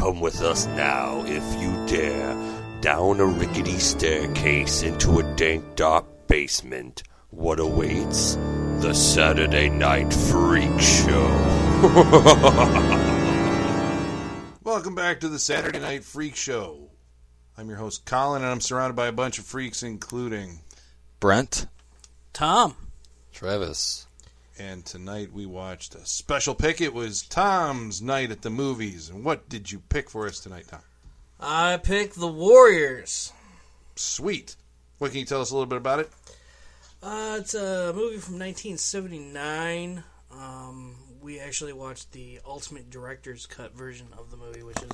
Come with us now, if you dare, down a rickety staircase into a dank, dark basement. What awaits? The Saturday Night Freak Show. Welcome back to the Saturday Night Freak Show. I'm your host, Colin, and I'm surrounded by a bunch of freaks, including. Brent. Tom. Travis. And tonight we watched a special pick. It was Tom's night at the movies. And what did you pick for us tonight, Tom? I picked The Warriors. Sweet. What can you tell us a little bit about it? Uh, it's a movie from 1979. Um, we actually watched the Ultimate Director's Cut version of the movie, which is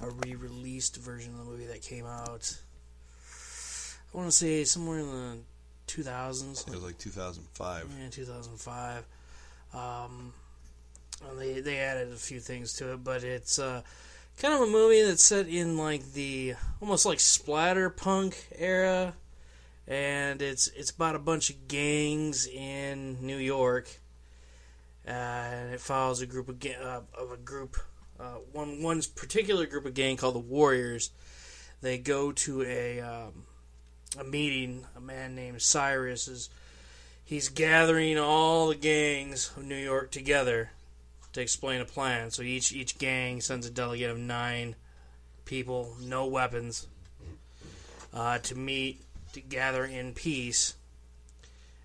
a re-released version of the movie that came out. I want to say somewhere in the 2000s. It was like 2005. Yeah, 2005. Um, and they they added a few things to it, but it's uh, kind of a movie that's set in like the almost like splatter punk era, and it's it's about a bunch of gangs in New York, uh, and it follows a group of ga- uh, of a group uh, one one particular group of gang called the Warriors. They go to a um, a meeting. A man named Cyrus is he's gathering all the gangs of New York together to explain a plan. So each each gang sends a delegate of nine people, no weapons, uh, to meet to gather in peace.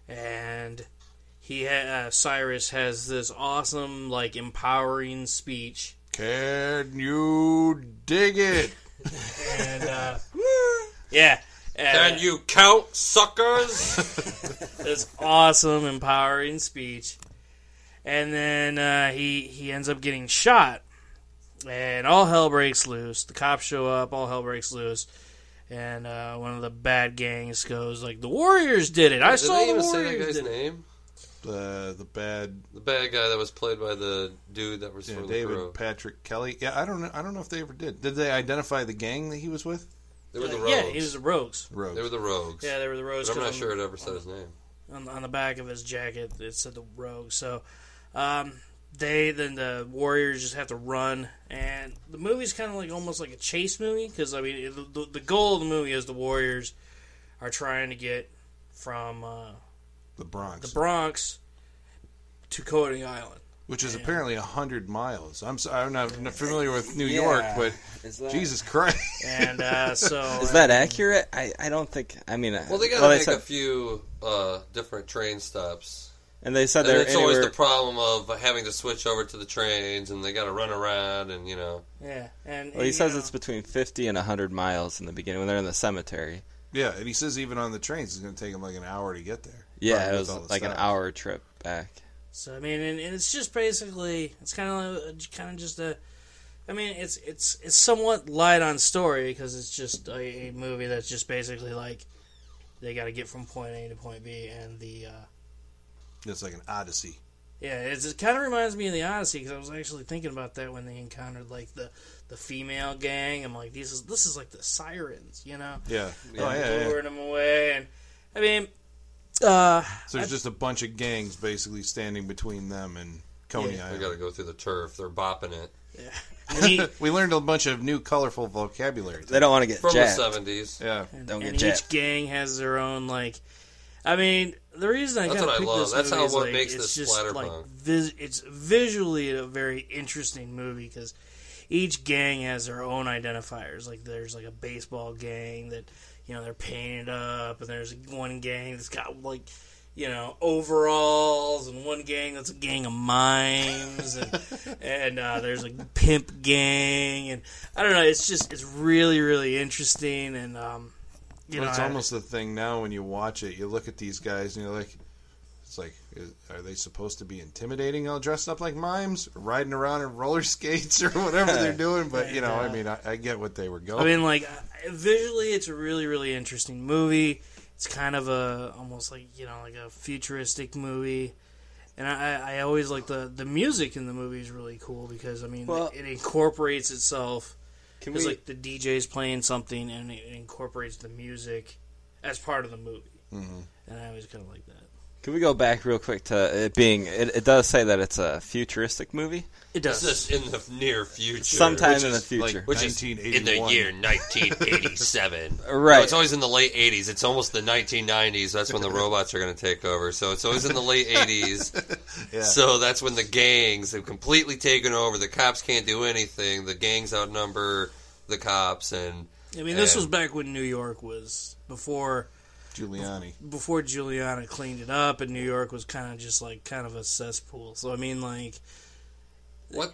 And he ha- uh, Cyrus has this awesome, like empowering speech. Can you dig it? and uh, yeah. Can you count, suckers? this awesome, empowering speech, and then uh, he he ends up getting shot, and all hell breaks loose. The cops show up, all hell breaks loose, and uh, one of the bad gangs goes like, "The Warriors did it! I Did saw they the even say that Warriors guy's did it." name? The the bad The bad guy that was played by the dude that was yeah, from David the Patrick Kelly. Yeah, I don't know. I don't know if they ever did. Did they identify the gang that he was with? They were the Rogues. yeah, he was the Rogues. Rogues. They were the Rogues. Yeah, they were the Rogues. But I'm not 'cause sure it ever said his name. on, on the back of his jacket it said the rogues. so um, they then the warriors just have to run and the movie's kind of like almost like a chase movie because i mean it, the, the goal of the movie is the warriors are trying to get from uh, the Bronx, the bronx to Coney island which is apparently a hundred miles. I'm so, I'm not familiar with New Yeah. York, but Is that, Jesus Christ, and uh, so is that accurate? I, I don't think. I mean, Well, they got to well, make said, a few uh, different train stops. and they said And they're it's always anywhere. the problem of having to switch over to the trains, and they got to run around, and you know. yeah and well, he you says know, it's between fifty and hundred miles in the beginning when they're in the cemetery. yeah. And he says even on the trains, it's going to take him like an hour to get there. Yeah, Probably it with was all the like an stops. hour trip back. So I mean, and, and it's just basically it's kind of kind of just a. I mean, it's it's it's somewhat light on story because it's just a, a movie that's just basically like they got to get from point A to point B, and the uh, It's like an odyssey. yeah, it's, it kind of reminds me of the Odyssey because I was actually thinking about that when they encountered like the the female gang. I'm like, this is this is like the sirens, you know, Yeah. Oh yeah. yeah. luring them away, and I mean, uh, So there's just a bunch of gangs basically standing between them and Coney Yeah. They got to go through the turf. They're bopping it he, we learned a bunch of new colorful vocabulary. They don't want to get from jacked. the '70s. Yeah. and, Don't get and each gang has their own like. I mean, the reason I That's kind what of I picked love. this That's movie how is, what like, makes it's this just splatter like vis- it's visually a very interesting movie because each gang has their own identifiers. Like there's like a baseball gang that you know they're painted up, and there's one gang that's got like you know overalls, and one gang that's a gang of mimes, and and uh, there's a pimp gang, and I don't know. It's just it's really really interesting, and um, you Well, know it's I- almost the thing now when you watch it. You look at these guys and you're like, it's like, is, are they supposed to be intimidating, all dressed up like mimes, riding around in roller skates or whatever they're doing? But you know, I mean, I, I get what they were going. I mean, like uh, visually, it's a really, really interesting movie. It's kind of a almost like you know, like a futuristic movie, and I, I always like the the music in the movie is really cool because I mean, Well- it, incorporates itself. Can Because like the DJ's playing something and it incorporates the music as part of the movie, Mhm. and I always kind of like that. Can we go back real quick to it being? It, it does say that it's a futuristic movie. It This does. is in the near future. Sometime Which in the future. like, Which is in the year 1987. Right. No, it's always in the late 80s. It's almost the 1990s. That's when the robots are going to take over. So it's always in the late 80s. Yeah. So that's when the gangs have completely taken over. The cops can't do anything. The gangs outnumber the cops, and I mean, this and- was back when New York was before Giuliani. before Giuliani cleaned it up, and New York was kind of just like kind of a cesspool. So I mean, like, What?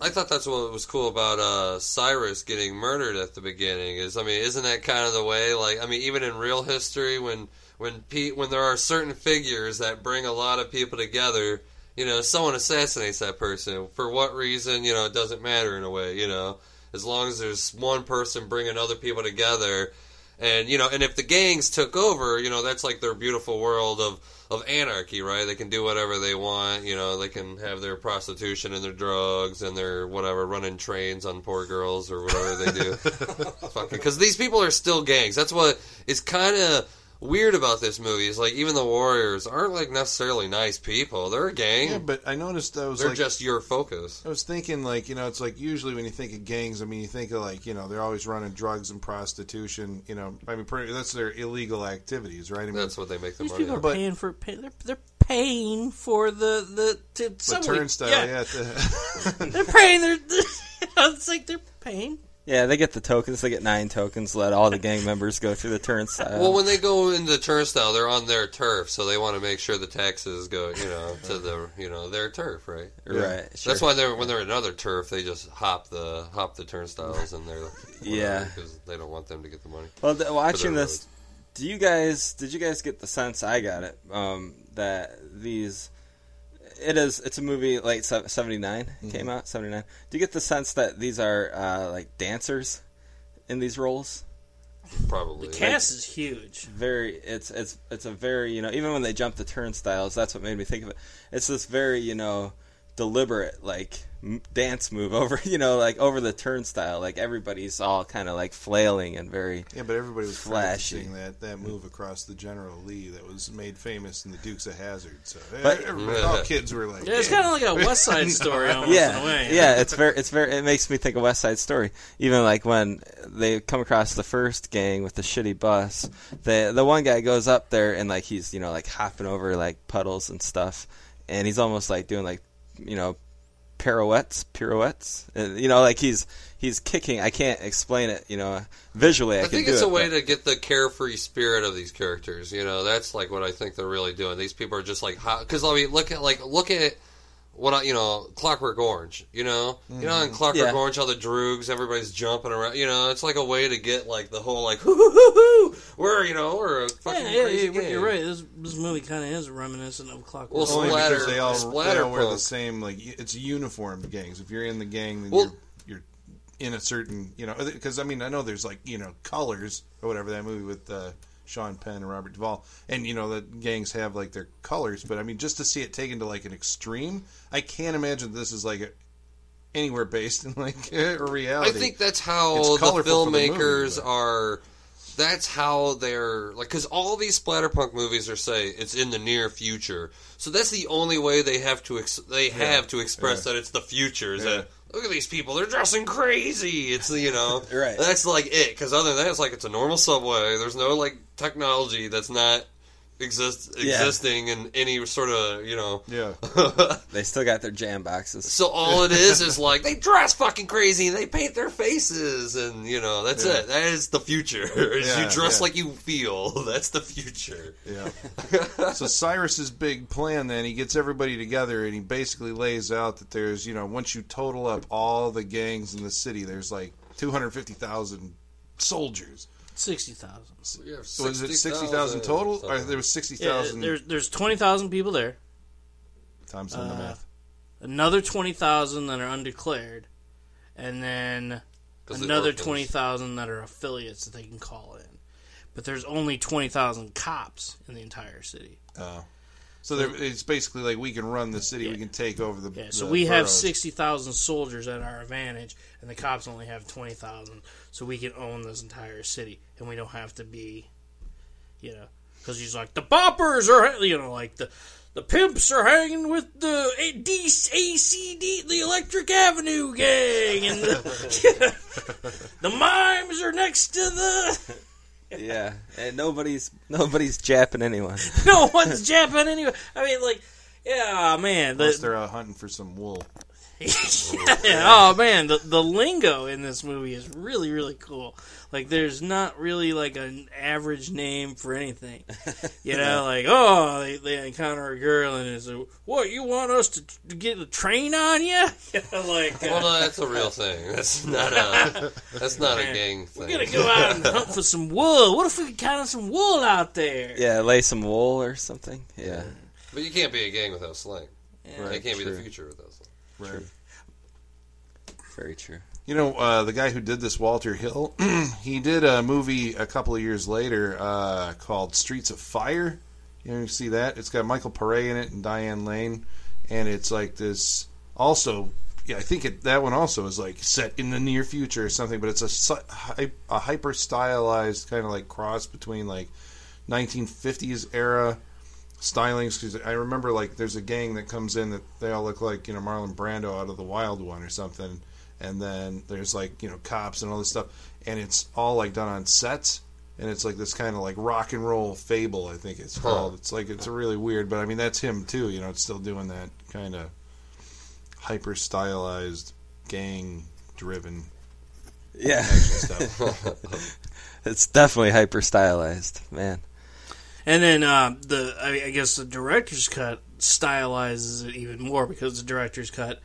I thought that's what was cool about uh, Cyrus getting murdered at the beginning. Is I mean, isn't that kind of the way? Like, I mean, even in real history, when when pe- when there are certain figures that bring a lot of people together, you know, someone assassinates that person for what reason? You know, it doesn't matter in a way. You know, as long as there's one person bringing other people together, and you know, and if the gangs took over, you know, that's like their beautiful world of of anarchy, right? They can do whatever they want. You know, they can have their prostitution and their drugs and their whatever, running trains on poor girls or whatever they do. Fucking because these people are still gangs. That's what is kind of weird about this movie. Is like even the warriors aren't like necessarily nice people. They're a gang. Yeah, but I noticed I was They're like, just your focus. I was thinking like you know it's like usually when you think of gangs, I mean you think of like you know they're always running drugs and prostitution. You know, I mean pretty, that's their illegal activities, right? I mean, That's what they make their these money. people are. But- paying for pay, they're, they're paying for the the to the turnstile, Yeah, yeah. the- they're paying. They're it's like they're paying. Yeah, they get the tokens. They get nine tokens. Let all the gang members go through the turnstile. Well, when they go into the turnstile, they're on their turf, so they want to make sure the taxes go, you know, to the, you know, their turf, right? right. Sure. That's why they're when they're in another turf, they just hop the hop the turnstiles, and they're Yeah. because they don't want them to get the money. Well, th- watching their this, do you guys did you guys get the sense I got it um, that these it is it's a movie late seventy Mm-hmm. came out seventy nine. Do you get the sense that these are uh, like dancers in these roles? Probably. The cast is huge. Very, it's it's it's a very you know even when they jump the turnstiles, that's what made me think of it. It's this very you know deliberate like m- dance move over you know like over the turnstile like everybody's all kind of like flailing and very yeah, but everybody was Flashy. practicing that that move across the General Lee that was made famous in the Dukes of Hazzard. So eh, But- everybody, all kids were like, Yeah, it's kind of like a West Side Story almost in a yeah, way. yeah. It's very, it's very. It makes me think of West Side Story. Even like when they come across the first gang with the shitty bus, the the one guy goes up there and like he's you know like hopping over like puddles and stuff, and he's almost like doing like you know pirouettes, pirouettes. And, you know, like he's he's kicking. I can't explain it. You know, visually I, I think it's it, a way but- to get the carefree spirit of these characters. You know, that's like what I think they're really doing. These people are just like because I mean, look at like look at what I, you know, Clockwork Orange. You know, you know, in Clockwork Yeah. Orange, how the droogs, everybody's jumping around. You know, it's like a way to get like the whole like hoo hoo hoo hoo. We're you know we're a fucking Yeah, yeah, crazy yeah, gang. you're right. This, this movie kind of is reminiscent of Clockwork. Well, Only Splatter- because they all, they all wear the same like it's uniformed gangs. If you're in the gang, then Well- you're you're in a certain you know because I mean I know there's like you know colors or whatever that movie with uh, Sean Penn and Robert Duvall and you know the gangs have like their colors, but I mean just to see it taken to like an extreme, I can't imagine this is like a, anywhere based in like reality. I think that's how the for the movie, filmmakers are. That's how they're like because all these splatterpunk movies are say it's in the near future. So that's the only way they have to ex- they have to express Yeah. that it's the future. Is Yeah. that look at these people they're dressing crazy. It's you know Right. That's like it because other than that it's like it's a normal subway. There's no like technology that's not exist Yeah. existing in any sort of you know. yeah. They still got their jam boxes. So all it is is like they dress fucking crazy and they paint their faces and you know that's Yeah. it. That is the future. Is Yeah, you dress yeah. like you feel. That's the future. Yeah. so Cyrus's big plan then he gets everybody together and he basically lays out that there's you know once you total up all the gangs in the city there's like 250,000 soldiers. Sixty thousand. Was it 60,000 total or there was Yeah, 60,000 there's there's twenty thousand people there. times on the uh, math. Another twenty thousand that are undeclared, and then another twenty thousand that are affiliates that they can call in. But there's only twenty thousand cops in the entire city. Oh. So it's basically like we can run the city, we can take over the Yeah, so the we have sixty thousand soldiers at our advantage, and the cops only have twenty thousand. So we can own this entire city, and we don't have to be, you know, because he's like the boppers are you know like the the pimps are hanging with the ACD, the Electric Avenue gang, and the, the mimes are next to the. Yeah, and nobody's nobody's japping anyone. No one's japping anyone. I mean, like, yeah, man. Unless The, they're out hunting for some wool. Yeah, oh man, the the lingo in this movie is really really cool. Like, there's not really like an average name for anything. You know, like oh, they, they encounter a girl and it's like, what you want us to, to get a train on you? You like, uh, Well, no, that's a real thing. That's not a that's not a gang thing. we're thing. gonna go out and hunt for some wool. What if we could count on some wool out there? Yeah, lay some wool or something. Yeah, But you can't be a gang without slang. Yeah. it can't be the future without slang. Right. very true. You know, uh, the guy who did this, Walter Hill, he did a movie a couple of years later uh, called Streets of Fire. You know, you see that? It's got Michael Pare in it and Diane Lane, and it's like this. Also, yeah, I think it, that one also is like set in the near future or something. But it's a a hyper stylized kind of like cross between like 1950s era stylings because I remember like there's a gang that comes in that they all look like you know Marlon Brando out of the Wild One or something, and then there's like you know cops and all this stuff, and it's all like done on sets, and it's like this kind of like rock and roll fable I think it's Huh. called. It's like it's really weird, but I mean that's him too. You know, it's still doing that kind of hyper stylized gang driven Yeah, stuff. it's definitely hyper stylized, man. And then uh, the I, I guess the director's cut stylizes it even more because the director's cut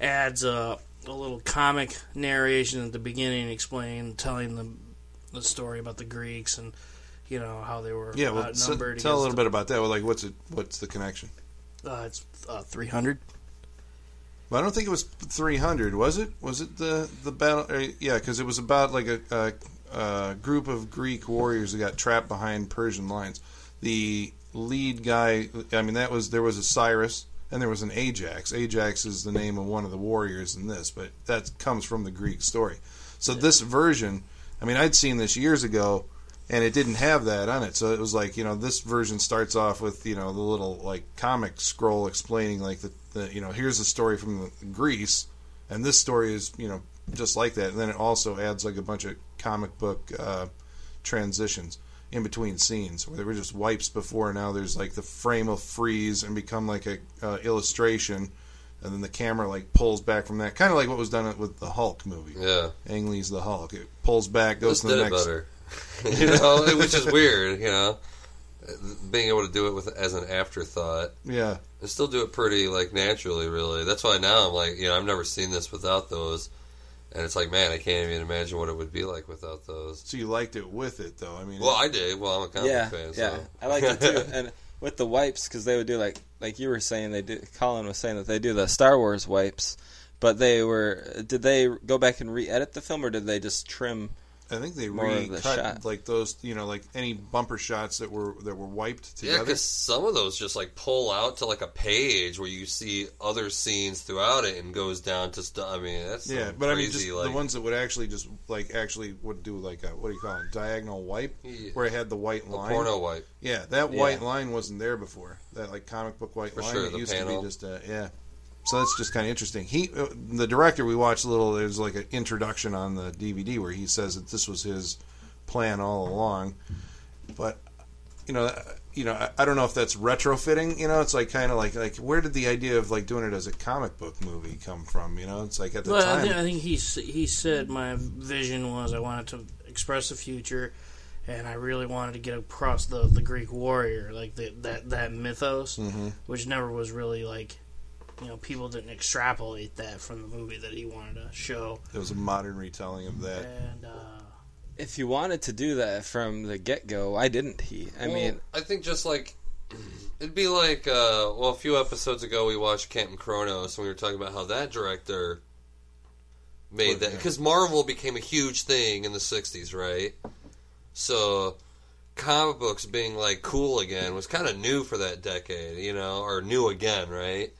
adds a, a little comic narration at the beginning, explaining, telling the the story about the Greeks and you know how they were yeah, well, so, tell a little bit about that. Well, like what's it? What's the connection? Uh, it's uh, three hundred. Well, I don't think it was 300, was it? Was it the the battle? Uh, yeah, because it was about like a, a, a group of Greek warriors that got trapped behind Persian lines. The lead guy, I mean, that was there was a Cyrus and there was an Ajax. Ajax is the name of one of the warriors in this, but that comes from the Greek story. So this version, I mean, I'd seen this years ago, and it didn't have that on it. So it was like, you know, this version starts off with, you know, the little like comic scroll explaining like the, the you know, here's the story from the Greece, and this story is, you know, just like that. And then it also adds like a bunch of comic book uh, transitions in between scenes where there were just wipes before. Now there's like the frame will freeze and become like a uh, illustration. And then the camera like pulls back from that, kind of like what was done with the Hulk movie. Yeah, Ang Lee's the Hulk. It pulls back, goes to the next. better. you know, which is weird. You know, being able to do it with as an afterthought Yeah, and still do it pretty like naturally. Really, that's why now I'm like, you know, I've never seen this without those, and it's like, man, I can't even imagine what it would be like without those. so you liked it with it, though. I mean, Well, I did. Well, I'm a comic yeah, fan. yeah, So. I like it too. And with the wipes, because they would do like like you were saying, they do. Colin was saying that they do the Star Wars wipes, but they were. Did they go back and re-edit the film, or did they just trim? I think they more of the recut shot. like those, you know, like any bumper shots that were that were wiped Yeah, together. because some of those just like pull out to like a page where you see other scenes throughout it and goes down to stuff. I mean, that's yeah, some but I mean, crazy, just like, the ones that would actually just like actually would do like a what do you call it, diagonal wipe, Yeah. where it had the white the line. porno wipe. Yeah, that Yeah. white line wasn't there before. That like comic book white For line. sure, it the used panel. to be just a yeah. So that's just kind of interesting. He, uh, the director, we watched a little. There's like an introduction on the DVD where he says that this was his plan all along. But you know, you know, I, I don't know if that's retrofitting. You know, it's like kind of like like where did the idea of like doing it as a comic book movie come from? You know, it's like at the Well, I time. think, I think he he said my vision was I wanted to express the future, and I really wanted to get across the the Greek warrior, like the, that that mythos, Mhm. which never was really like, you know, people didn't extrapolate that from the movie that he wanted to show, It was a modern retelling of that. and uh, If you wanted to do that from the get go, why didn't he? I Well, mean, I think just like it'd be like uh, well, a few episodes ago we watched Captain Kronos and we were talking about how that director made What, that because Marvel became a huge thing in the '60s, right? So comic books being like cool again was kind of new for that decade, you know, or new again, right?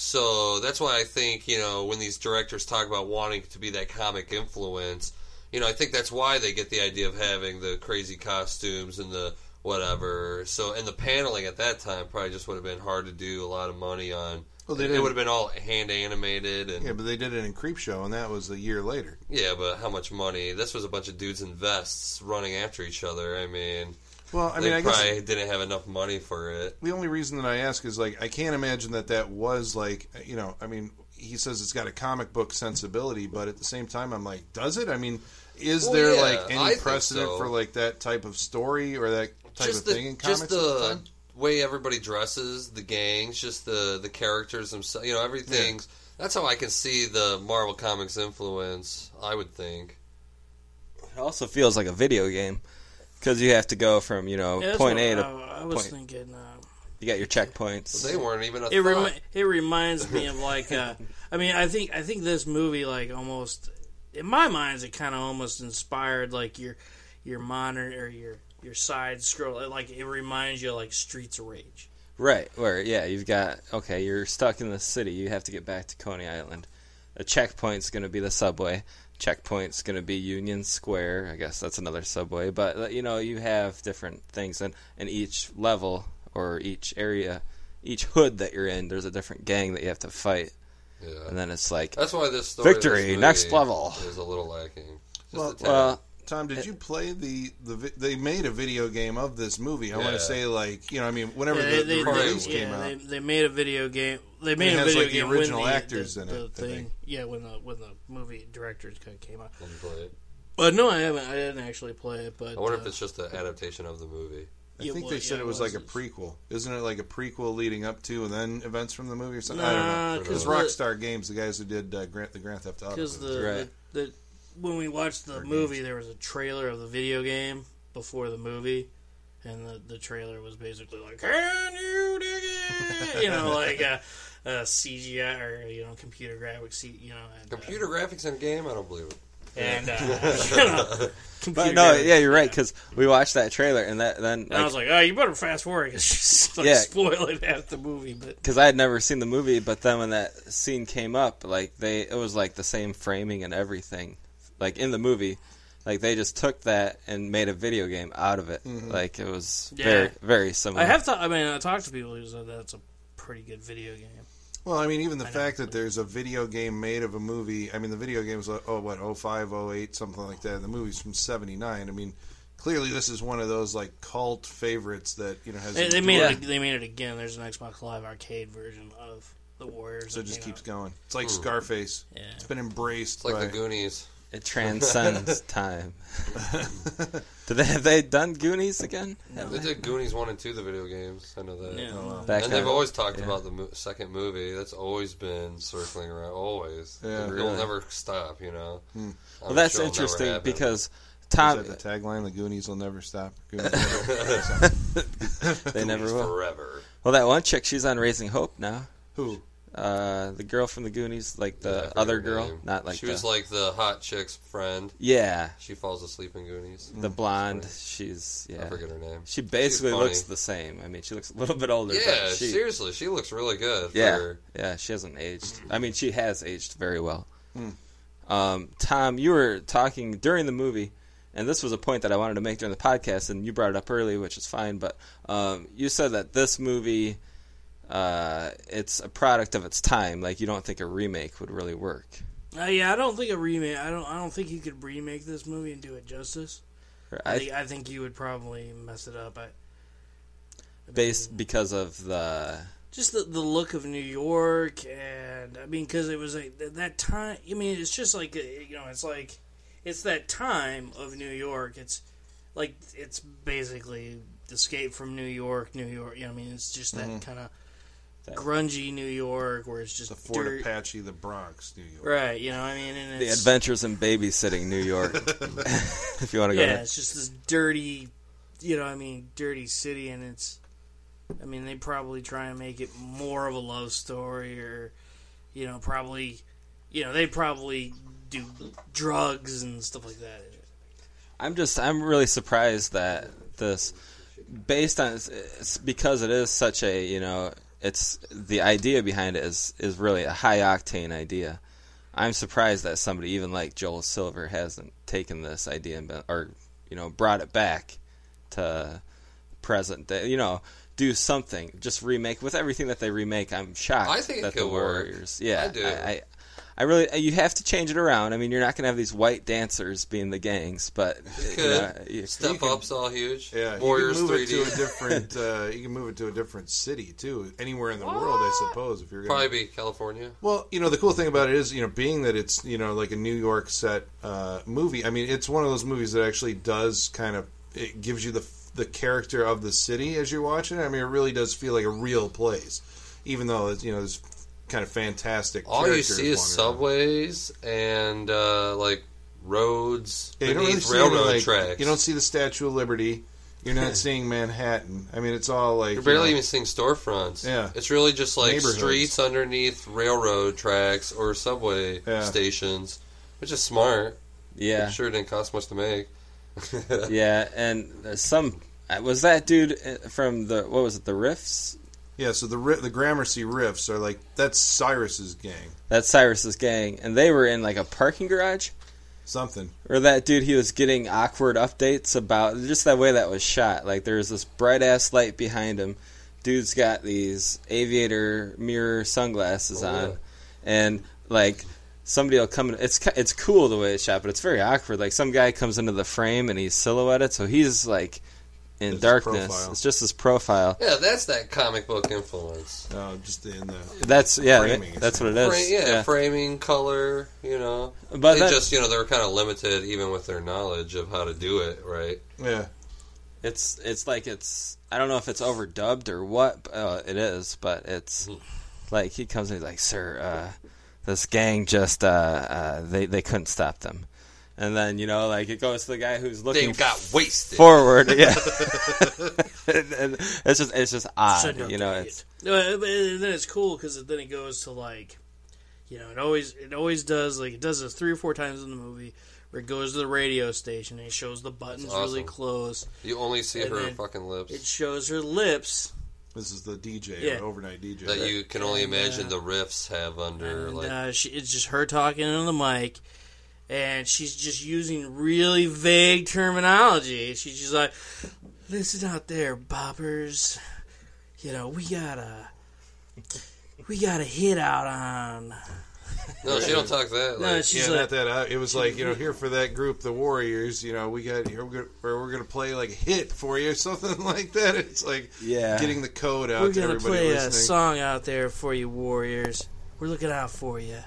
So that's why I think you know when these directors talk about wanting to be that comic influence, you know, I think that's why they get the idea of having the crazy costumes and the whatever. So and the paneling at that time probably just would have been hard to do. A lot of money on. Well, they it would have been all hand animated and Yeah, but they did it in Creepshow, and that was a year later. yeah, but how much money? This was a bunch of dudes in vests running after each other. I mean, Well, I they mean, I guess probably didn't have enough money for it. the only reason that I ask is like I can't imagine that that was like you know I mean he says it's got a comic book sensibility, but at the same time I'm like, does it? I mean, is Well, there yeah, like any think precedent so. for like that type of story or that type just of the thing in comics? just the the way everybody dresses, the gangs, just the the characters themselves. You know, everything's. That's how I can see the Marvel Comics influence. I would think. It also feels like a video game because you have to go from you know Yeah, point A to I, I was point. thinking. Uh, you got your checkpoints. They weren't even a it remi- it reminds me of like uh, I mean I think I think this movie like almost in my mind it kind of almost inspired like your your modern or your your side scroll like it reminds you of like Streets of Rage. Right, where yeah, you've got okay, you're stuck in the city. You have to get back to Coney Island. A checkpoint's going to be the subway. Checkpoint's going to be Union Square. I guess that's another subway. But uh, you know, you have different things, and in each level or each area, each hood that you're in, there's a different gang that you have to fight, Yeah. and then it's like That's why this story, Victory, this next level. is a little lacking. Just Well, a well, Tom, did you play the the? vi- They made a video game of this movie. I want to say like you know I mean whenever Yeah, the, they, the release they, came yeah, out. they, they made a video game. They made it a has, video like, the game original when the, actors the, in the it, I thing. Yeah, when the when the movie directors kind of came out. Let me play it. But no, I haven't. I didn't actually play it. But I wonder uh, if it's just an adaptation of the movie. I Yeah, think well, they said yeah, it was it like a prequel. Isn't it like a prequel leading up to and then events from the movie or something? Nah, I don't know. 'cause It's the- Rockstar Games, the guys who did uh, Grant the Grand Theft Auto. because the, Right. the, the when we watched the Or movie, games. there was a trailer of the video game before the movie, and the, the trailer was basically like, "Can you dig it?" you know, like a, a CGI or you know computer graphics, you know, and, uh, Computer graphics in a game? I don't believe it. and uh, you know, but no, graphics. yeah, you're right because we watched that trailer and that then And I was like, "Oh, you better fast forward because she's like Yeah. spoiling half the movie." But because I had never seen the movie, but then when that scene came up, like they, it was like the same framing and everything, like in the movie, like they just took that and made a video game out of it. Mm-hmm. Like it was Yeah. very, very similar. I have to. I mean, I talked to people who said that's a pretty good video game. Well, I mean, even the I know. fact that there's a video game made of a movie. I mean, the video game's like, oh, what, 05, 08, something like that. And the movie's from 79. I mean, clearly this is one of those, like, cult favorites that, you know, has. They, they made it. They made it again. There's an Xbox Live Arcade version of the Warriors. So it just keeps out. going. It's like Scarface. Yeah. It's been embraced It's like by. the Goonies. It transcends time. Did they have they done Goonies again? Have They they? did Goonies 1 and 2, the video games. I know that. Yeah. Oh, wow. Back and they've on- always talked yeah. about the mo- second movie. That's always been circling around. Always. Yeah, It'll really. never stop, you know? Hmm. Well, that's interesting because Is Tom, that the tagline? The Goonies will never stop. Goonies will never stop. they never will. Forever. Well, that one chick, she's on Raising Hope now. Who? Uh, the girl from the Goonies, like the forget other girl, name. not like She the, was like the hot chick's friend. yeah, She falls asleep in Goonies. the blonde. She's I yeah. forget her name. She basically looks the same. I mean, she looks a little bit older. Yeah, but she, seriously, she looks really good. Yeah, For, yeah, she hasn't aged. I mean, she has aged very well. Hmm. Um, Tom, you were talking during the movie, and this was a point that I wanted to make during the podcast, and you brought it up early, which is fine. But um, you said that this movie, uh, it's a product of its time. Like you don't think a remake would really work. Uh, yeah, I don't think a remake. I don't. I don't think you could remake this movie and do it justice. I, I, think, I think you would probably mess it up. I, based because of the just the, the look of New York, and I mean, because it was a, that time. I mean, it's just like uh, you know, it's like it's that time of New York. It's like it's basically Escape from New York, New York. You know, what I mean, it's just that kind of That- grungy New York where it's just The Fort dirt. Apache, the Bronx, New York. Right, you know, I mean, and the Adventures in Babysitting New York. if you want to go yeah, there. it's just this dirty, you know, I mean, dirty city, and it's, I mean, they probably try and make it more of a love story, or, you know, probably, you know, they probably do drugs and stuff like that. I'm just I'm really surprised that this based on it's because it is such a you know it's the idea behind it is is really a high octane idea. I'm surprised that somebody even like Joel Silver hasn't taken this idea and been, or you know brought it back to present day. You know, do something. Just remake with everything that they remake. I'm shocked I think it that the could work. Yeah, I do. I, I really, you have to change it around. I mean, you're not going to have these white dancers being the gangs, but you Could. know, you- Step up's all huge. Yeah, Warriors you can move 3D. it to a different. Uh, you can move it to a different city too, anywhere in the world, I suppose. If you're gonna Probably be California. Well, you know, the cool thing about it is, you know, being that it's, you know, like a New York set uh, movie. I mean, it's one of those movies that actually does kind of it gives you the the character of the city as you're watching. it. I mean, it really does feel like a real place, even though it's, you know, there's kind of fantastic. All you see is wandering around. subways and uh, like roads Yeah, you don't really beneath see any, railroad like, tracks. You don't see the Statue of Liberty. You're not seeing Manhattan. I mean, it's all like You're you barely know, even seeing storefronts. Yeah. It's really just like streets underneath railroad tracks or subway Yeah. stations, which is smart. yeah, I'm sure it didn't cost much to make. yeah, and uh, some uh, was that dude uh, from the what was it, the Riffs? Yeah, so the the Gramercy riffs are like that's Cyrus's gang. That's Cyrus's gang, and they were in like a parking garage. Something. Or that dude, he was getting awkward updates about just that way that was shot. Like there was this bright ass light behind him. Dude's got these aviator mirror sunglasses Oh, on, yeah. and like somebody will come in. It's it's cool the way it's shot, but it's very awkward. Like some guy comes into the frame and he's silhouetted, so he's like in It's darkness. It's just his profile. Yeah, that's that comic book influence. Uh, just in the That's yeah, Framing, that's what it is. Fra- yeah, yeah. framing, color, you know. But they that- just, you know, they were kind of limited even with their knowledge of how to do it, right? yeah. It's it's like it's I don't know if it's overdubbed or what. Uh, it is, but it's Hmm. like he comes in he's like, "Sir, uh, this gang just uh, uh, they they couldn't stop them," and then you know like it goes to the guy who's They looking got wasted. forward, yeah. and, and it's just it's just odd, Shouldn't you know. It's it. No, but then it's cool because then it goes to like, you know, it always it always does like it does this three or four times in the movie where it goes to the radio station and it shows the buttons That's really close. You only see her fucking lips. It shows her lips, This is the DJ, Yeah. overnight DJ. that right? you can only And, imagine uh, the riffs have under, and like, uh, she, it's just her talking on the mic, and she's just using really vague terminology. She's just like, "Listen out there, boppers, you know we gotta." We got a hit out on no, she don't talk that. No, she's yeah, like, not that. It was like you know, here for that group, the Warriors. You know, we got here. We're gonna, we're gonna play like a hit for you, or something like that. It's like yeah. getting the code out we're to gonna everybody play a song out there for you, Warriors. We're looking out for you.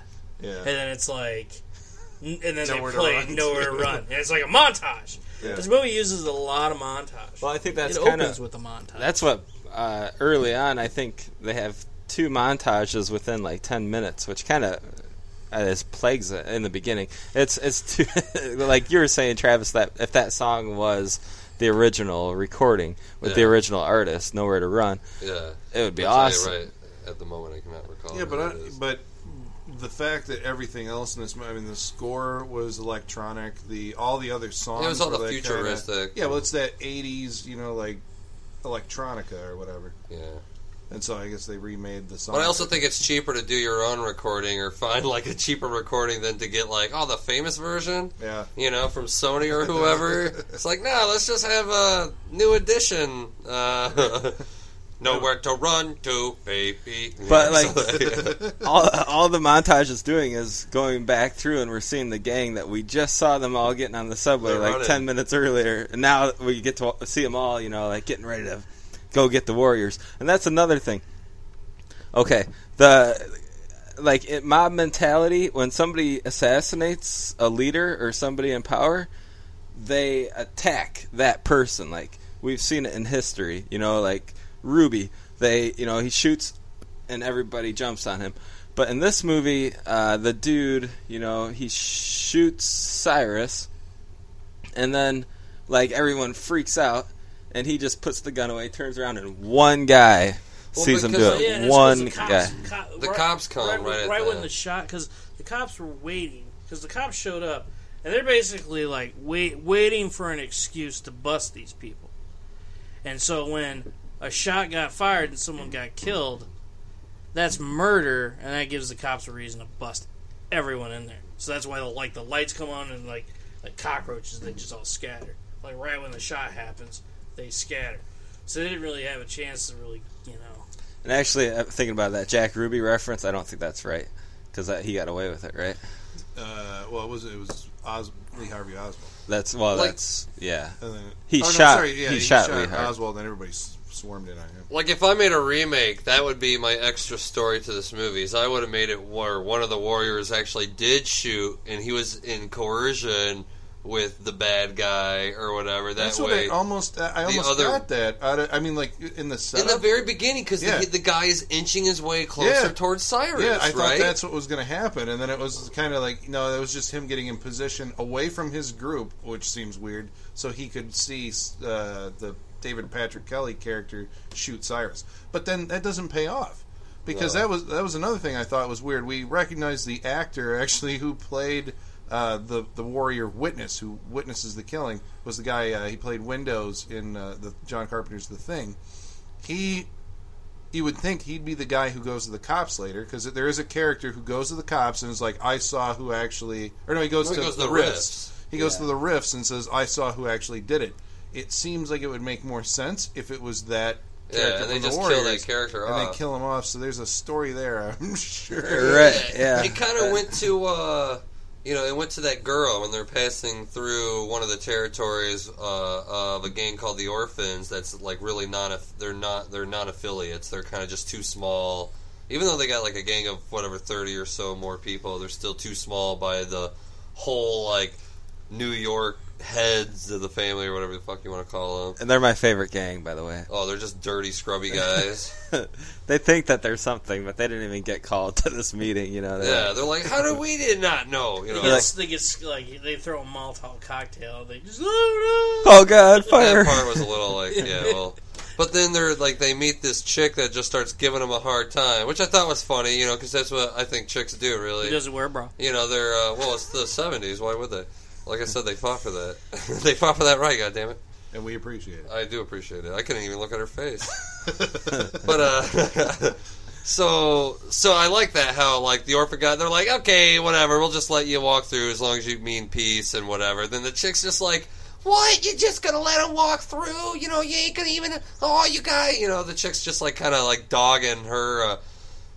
Yeah, And then it's like, and then Nowhere they play run. Nowhere to Run. And it's like a montage. Yeah. This movie uses a lot of montage. well, I think that's it kind opens with a montage. that's what uh, early on. I think they have two montages within like ten minutes, which kind of uh, is plagues it in the beginning. It's it's too, like you were saying, Travis. That if that song was the original recording with the original artist, "Nowhere to Run," yeah. it would be I'll awesome. Right at the moment, I cannot recall. yeah, but I, but the fact that everything else in this, I mean, the score was electronic. The all the other songs it was all were the kinda- futuristic. yeah, well, it's that '80s, you know, like electronica or whatever. yeah. And so I guess they remade the song. But I also think it's cheaper to do your own recording or find like a cheaper recording than to get like oh the famous version, yeah, you know, from Sony or whoever. it's like no, let's just have a new edition. Uh, nowhere to run to, baby. But, like- all, all the montage is doing is going back through, and we're seeing the gang that we just saw them all getting on the subway They're like running. ten minutes earlier, and now we get to see them all, you know, like getting ready to go get the Warriors, and that's another thing. Okay, the like it, mob mentality when somebody assassinates a leader or somebody in power, they attack that person. Like we've seen it in history, you know, like Ruby. They, you know, he shoots and everybody jumps on him. But in this movie, uh, the dude, you know, he shoots Cyrus, and then like everyone freaks out, and he just puts the gun away, turns around, and one guy Well, sees him do it. Yeah, and it's 'cause one the cops, guy. co- The cops come right, right right when the- the shot because the cops were waiting because the cops showed up and they're basically like wait waiting for an excuse to bust these people. And so when a shot got fired and someone got killed, that's murder, and that gives the cops a reason to bust everyone in there. So that's why the, like the lights come on and like like cockroaches they just all scatter. Like right when the shot happens, they scatter. So they didn't really have a chance to really, you know. And actually, uh, thinking about that Jack Ruby reference, I don't think that's right because he got away with it, right? Uh, well, it was it was Os- Lee Harvey Oswald. That's well, Like- that's yeah. Then, He oh, no, shot- sorry, yeah, he he, shot shot, Lee Harvey. Oswald, and everybody s- swarmed in on him. Like if I made a remake, that would be my extra story to this movie. Is I would have made it where one of the warriors actually did shoot, and he was in coercion with the bad guy or whatever. That That's way, what I almost I almost other- got that. Out of, I mean, like in the in the very beginning, because Yeah. the, the guy is inching his way closer Yeah. towards Cyrus. yeah, I thought that's what was going to happen, and then it was kind of like no, it was just him getting in position away from his group, which seems weird, so he could see uh, the David Patrick Kelly character shoot Cyrus. But then that doesn't pay off because No. that was that was another thing I thought was weird. We recognized the actor actually who played. Uh, the the warrior witness who witnesses the killing was the guy uh, he played Windows in uh, the John Carpenter's The Thing. He you would think he'd be the guy who goes to the cops later because there is a character who goes to the cops and is like, "I saw who actually," or no, he goes No, he to goes the to riffs. riffs. He goes to the riffs and says, "I saw who actually did it." It seems like it would make more sense if it was that. Yeah, character and they the just kill that character and off. they kill him off. So there's a story there, I'm sure. Right, yeah. It kind of went to, uh, you know, it went to that girl when they're passing through one of the territories uh, of a gang called the Orphans. That's like really non. They're not. They're non affiliates. They're kind of just too small. Even though they got like a gang of whatever thirty or so more people, they're still too small by the whole like New York heads of the family or whatever the fuck you want to call them. And they're my favorite gang, by the way. Oh, they're just dirty, scrubby guys. they think that there's something, but they didn't even get called to this meeting. You know. They're yeah, like, they're like, how did we did not know? You know, They Like- get, they get like they throw a Molotov cocktail. They just oh oh God, fire! That part was a little like, yeah, well. But then they're like, they meet this chick that just starts giving them a hard time, which I thought was funny, you know, because that's what I think chicks do, really. He doesn't wear a bra. You know, they're uh, well, it's the '70s. Why would they? Like I said, they fought for that. they fought for that right. God damn it! and we appreciate it. I do appreciate it. I couldn't even look at her face. but uh, so so I like that how like the orphan guy. They're like, okay, whatever. We'll just let you walk through as long as you mean peace and whatever. Then the chick's just like. What? You just gonna let him walk through? You know, you ain't gonna even. Oh, you guys. You know, the chick's just like kind of like dogging her, uh,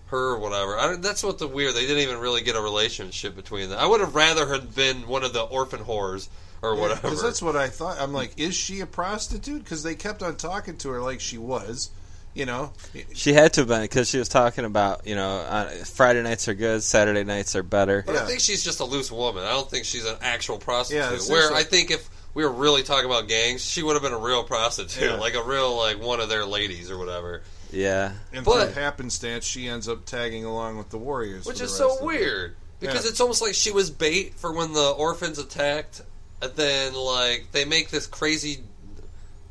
her or whatever. I, don't- that's what the weird. They didn't even really get a relationship between them. I would have rather had been one of the orphan whores or whatever. Because that's what I thought. I'm like, is she a prostitute? Because they kept on talking to her like she was. You know, She had to have been because she was talking about you know uh, Friday nights are good, Saturday nights are better. But I think she's just a loose woman. I don't think she's an actual prostitute. Yeah, Where essentially. I think if we were really talking about gangs, she would have been a real prostitute, Yeah. like a real like one of their ladies or whatever. Yeah, and But- through happenstance, she ends up tagging along with the Warriors, Which for is the so rest of it. weird because Yeah. it's almost like she was bait for when the orphans attacked, and then like they make this crazy,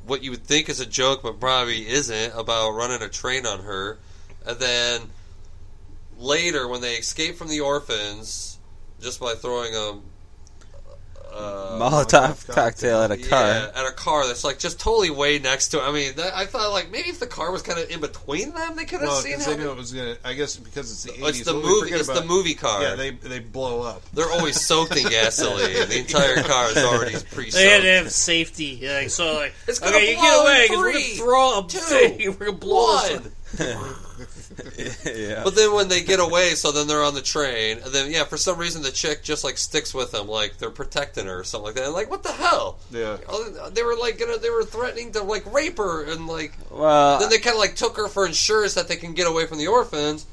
what you would think is a joke but probably isn't about running a train on her, and then later when they escape from the orphans just by throwing a. Uh, Molotov Molotov cocktail at a car. Yeah, at a car that's like just totally way next to. It. I mean, that, I thought like maybe if the car was kind of in between them, they could have Well, seen they knew it was gonna. I guess because it's the Oh, it's eighties. the movie. It's the movie car. Yeah, they they blow up. They're always soaked in gasoline. The entire car is already pre-soaked. They had to have safety. Like, so like, It's gonna okay, you get away because we're gonna throw a two, thing. We're gonna blow this One. Yeah. But then when they get away, so then they're on the train, and then yeah, for some reason the chick just like sticks with them, like they're protecting her or something like that. And like, what the hell? Yeah. Oh, They were like gonna, they were threatening to like rape her, and like Well, then they kind of like took her for insurance that they can get away from the orphans.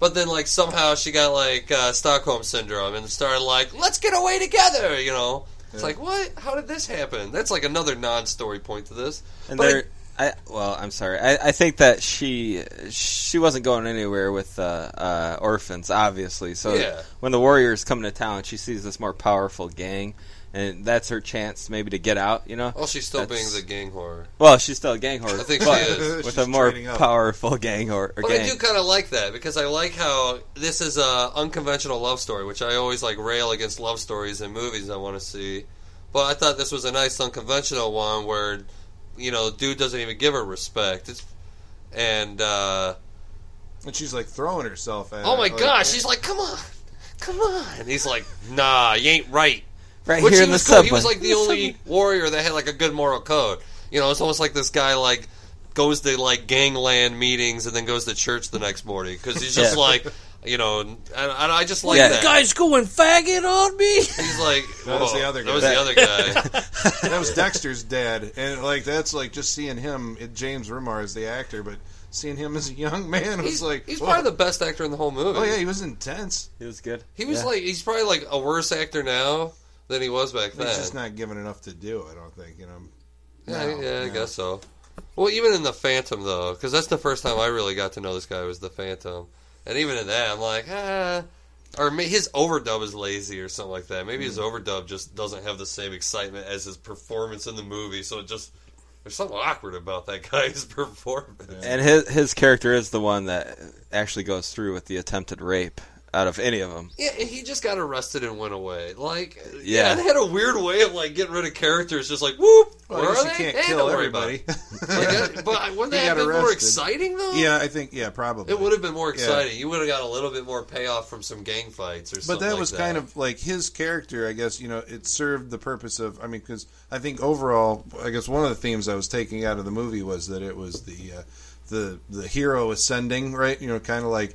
But then, like somehow she got like uh, Stockholm syndrome and started like, "Let's get away together," you know. It's Yeah. like, what? How did this happen? That's like another non-story point to this. and but they're. I, well, I'm sorry. I, I think that she she wasn't going anywhere with uh, uh, orphans, obviously. So Yeah. when the warriors come to town, she sees this more powerful gang, and that's her chance maybe to get out. You know. Oh, she's still That's- being the gang whore. Well, she's still a gang whore. I think she is. with She's a more powerful gang whore. Or But gang. I do kind of like that because I like how this is a unconventional love story, which I always like rail against love stories in movies I want to see. But I thought this was a nice unconventional one where, you know, dude doesn't even give her respect. It's and uh, And she's like throwing herself at. Him. Oh my like, gosh, she's like, come on, come on, and he's like, nah, you ain't right. right Which here he in the was subway. He was like the only warrior that had like a good moral code. You know, it's almost like this guy like goes to like gangland meetings and then goes to church the next morning because he's just Yeah. like, you know, and, and I just like Yeah. that. Guys going faggot on me. He's like, That was the other That guy. was the other guy. that was Dexter's dad, and like that's like just seeing him, it, James Remar as the actor, but seeing him as a young man was he's like, he's whoa. probably the best actor in the whole movie. Oh yeah, he was intense. He was good. He was Yeah. like, he's probably like a worse actor now than he was back then. He's just not given enough to do. I don't think you know. Yeah, No, yeah, I guess so. Well, even in the Phantom though, because that's the first time I really got to know this guy was the Phantom, and even in that, I'm like, ah. Or may- his overdub is lazy or something like that. Maybe his Mm. overdub just doesn't have the same excitement as his performance in the movie. So it just there's something awkward about that guy's performance. And his his character is the one that actually goes through with the attempted rape out of any of them. Yeah, he just got arrested and went away. Like, yeah, Yeah. they had a weird way of like getting rid of characters. Just like, whoop, Well, where are you they? can't Eh, kill don't worry about everybody. it. Like, uh, but wouldn't He that have got been more exciting though? yeah, I think yeah, probably. It would have been more Yeah. exciting. You would have got a little bit more payoff from some gang fights or something. But something. that like was kind of like his character, I guess. You know, it served the purpose of. I mean, because I think overall, I guess one of the themes I was taking out of the movie was that it was the uh, the the hero ascending, right? You know, kind of like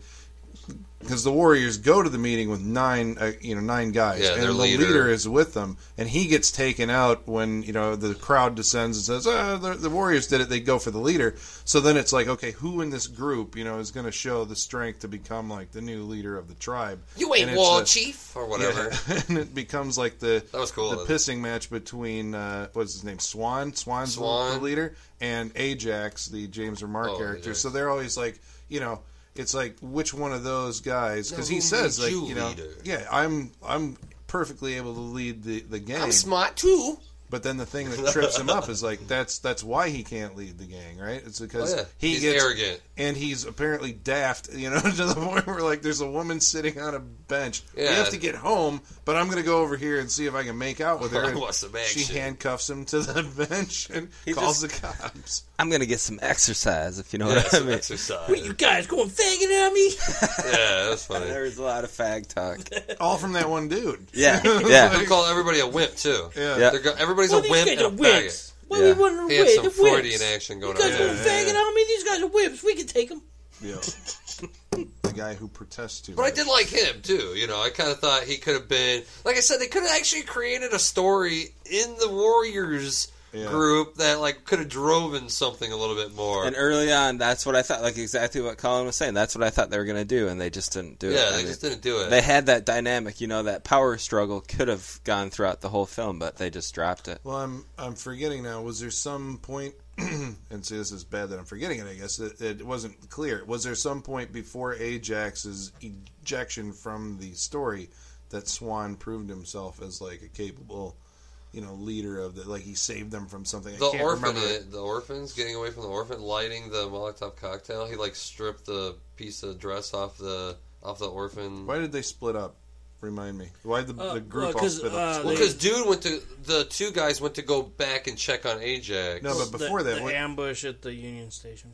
because the Warriors go to the meeting with nine, uh, you know, nine guys, Yeah, and the leader. leader is with them, and he gets taken out when you know the crowd descends and says, "Ah, the, the Warriors did it." They go for the leader, so then it's like, okay, who in this group, you know, is going to show the strength to become like the new leader of the tribe? you ain't war a- chief or whatever. yeah. and it becomes like the That was cool. the pissing match between uh, what's his name Swan Swan's the- Swan. the leader and Ajax the James Remar Oh, character Ajax. so they're always like you know it's like which one of those guys because he says like you you know leader? yeah I'm I'm perfectly able to lead the the gang I'm smart too. But then the thing that trips him up is like that's that's why he can't lead the gang right it's because Oh, yeah. he He's gets arrogant. and he's apparently daft, you know, to the point where like there's a woman sitting on a bench. We have to get home, but I'm going to go over here and see if I can make out with her. I want some she handcuffs him to the bench and He calls just- the cops. I'm gonna get some exercise, if you know Yeah, what I some mean. exercise. What, you guys going fagging on me? yeah, that's funny. There was a lot of fag talk. All from that one dude. Yeah, yeah. They call everybody a wimp too. Yeah. Yeah. They're go- everybody's Well, a these wimp guys and a are wimps. faggot. What Yeah. are we wondering? He had Wait, some the Freudian wimps. action You going guys on. going Yeah, faggot yeah. on me? These guys are wimps. We can take them. Yeah. the guy who protests too But I did like him too. You know, I kind of thought he could have been. Like I said, they could have actually created a story in the Warriors Yeah. group that like could have driven something a little bit more. And early on, that's what I thought. Like exactly what Colin was saying. That's what I thought they were gonna do, and they just didn't do it. yeah, I they mean, just didn't do it. They had that dynamic, you know, that power struggle could have gone throughout the whole film, but they just dropped it. Well, I'm I'm forgetting now. Was there some point? and see, this is bad that I'm forgetting it. I guess it, it wasn't clear. Was there some point before Ajax's ejection from the story that Swan proved himself as like a capable, you know, leader of the like he saved them from something? I the can't orphan, remember. the orphans, getting away from the orphan, lighting the Molotov cocktail. He like stripped the piece of dress off the off the orphan. Why did they split up? Remind me. Why did the, Uh, the group well, all 'cause, split uh, up? Well, because dude went to the two guys went to go back and check on Ajax. No, but before the, that, the what- ambush at the Union Station.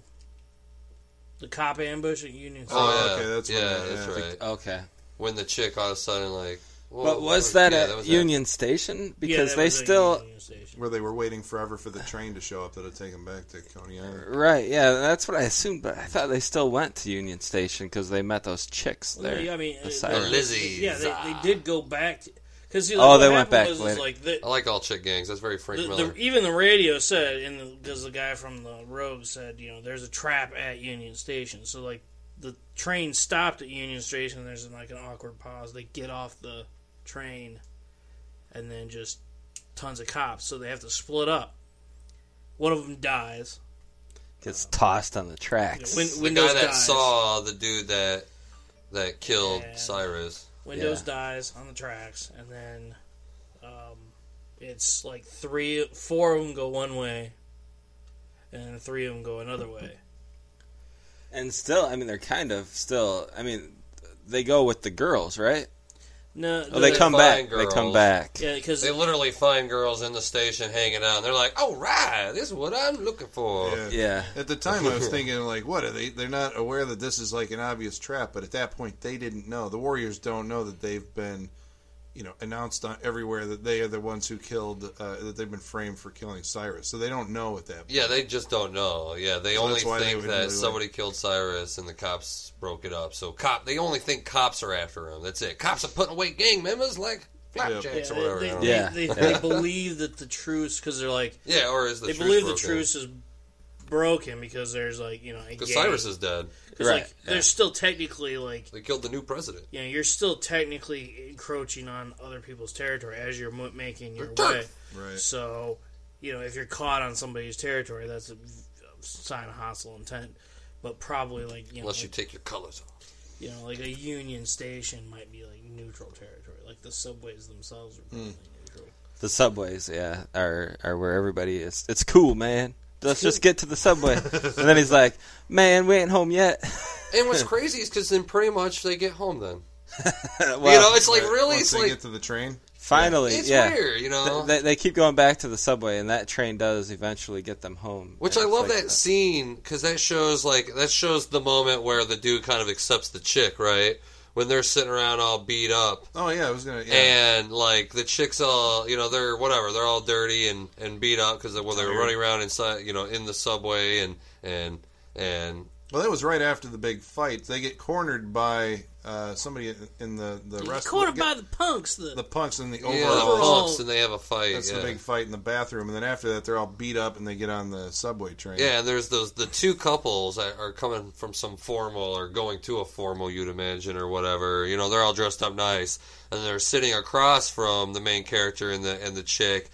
The cop ambush at Union Station. oh yeah, okay, that's yeah, when they- that's yeah. right. Okay. When the chick all of a sudden like, well, But was that yeah, at was Union Station? Yeah, Because that they was still. Union where they were waiting forever for the train to show up that would take them back to Coney Island. Right, yeah, that's what I assumed, but I thought they still went to Union Station because they met those chicks Well, there. yeah, I mean, the uh, sirens. Yeah, they, they did go back because you. Oh, they went back Was, like the, I like all chick gangs. That's very Frank the, Miller. the, even the radio said, and because the, guy from the Rogue said, you know, there's a trap at Union Station. So like the train stopped at Union Station. There's like an awkward pause. They get off the train, and then just tons of cops. So they have to split up. One of them dies. Gets tossed on the tracks. Win- the Windows guy that dies. saw the dude that that killed And- Cyrus. Windows Yeah. dies on the tracks, and then um, it's like three, four of them go one way, and three of them go another way. and still, I mean, they're kind of still. I mean, they go with the girls, right? No, Oh, they the- come find back. They come back. Yeah, because They literally find girls in the station hanging out. and They're like, "All right, this is what I'm looking for." Yeah. Yeah. At the time, I was thinking, like, what are they? They're not aware that this is like an obvious trap. But at that point, they didn't know. The Warriors don't know that they've been you know, announced on everywhere that they are the ones who killed, uh, that they've been framed for killing Cyrus. So they don't know at that. Point. Yeah, they just don't know. Yeah, they So only that's why they think that really, like- somebody killed Cyrus and the cops broke it up. So cop, they only think cops are after him. That's it. Cops are putting away gang members like flapjacks Yeah, or whatever. they, you they, Yeah. they, they believe that the truce because they're like yeah, or is the they truce believe the broken? truce is broken because there's like you know a Because. Cyrus is dead. Right, like, They're still technically like They killed the new president. you know you're still technically encroaching on other people's territory as you're mo- making your They're way. Right. So you know if you're caught on somebody's territory, that's a, a sign of hostile intent. But probably like you know, Unless you like, take your colors off. you know, like a Union station might be like neutral territory. Like the subways themselves are hmm. probably neutral. The subways, yeah, are are where everybody is. It's cool, man. Let's just get to the subway. and then he's like, "Man, we ain't home yet." And what's crazy is because then pretty much they get home then. well, you know, it's like Right. really, Once it's they like get to the train. finally, it's yeah. weird, you know. They, they keep going back to the subway, and that train does eventually get them home. Which I love like that scene because that shows like that shows the moment where the dude kind of accepts the chick, right? When they're sitting around all beat up, Oh yeah, I was gonna. Yeah. and like the chicks all you know they're whatever they're all dirty and and beat up because well they're Tired. running around inside you know in the subway and and and well, that was right after the big fight. They get cornered by uh, somebody in the the rest. Cornered of the, by the punks. The, the punks in the yeah, overall. the punks and they have a fight. That's yeah. the big fight in the bathroom, and then after that, they're all beat up and they get on the subway train. Yeah, and there's those the two couples that are coming from some formal or going to a formal, you'd imagine, or whatever. You know, they're all dressed up nice, and they're sitting across from the main character and the and the chick,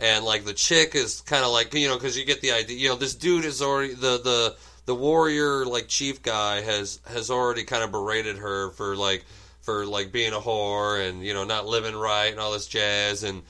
and like the chick is kind of like you know because you get the idea. You know, this dude is already the the the warrior like chief guy has has already kind of berated her for like for like being a whore and you know not living right and all this jazz and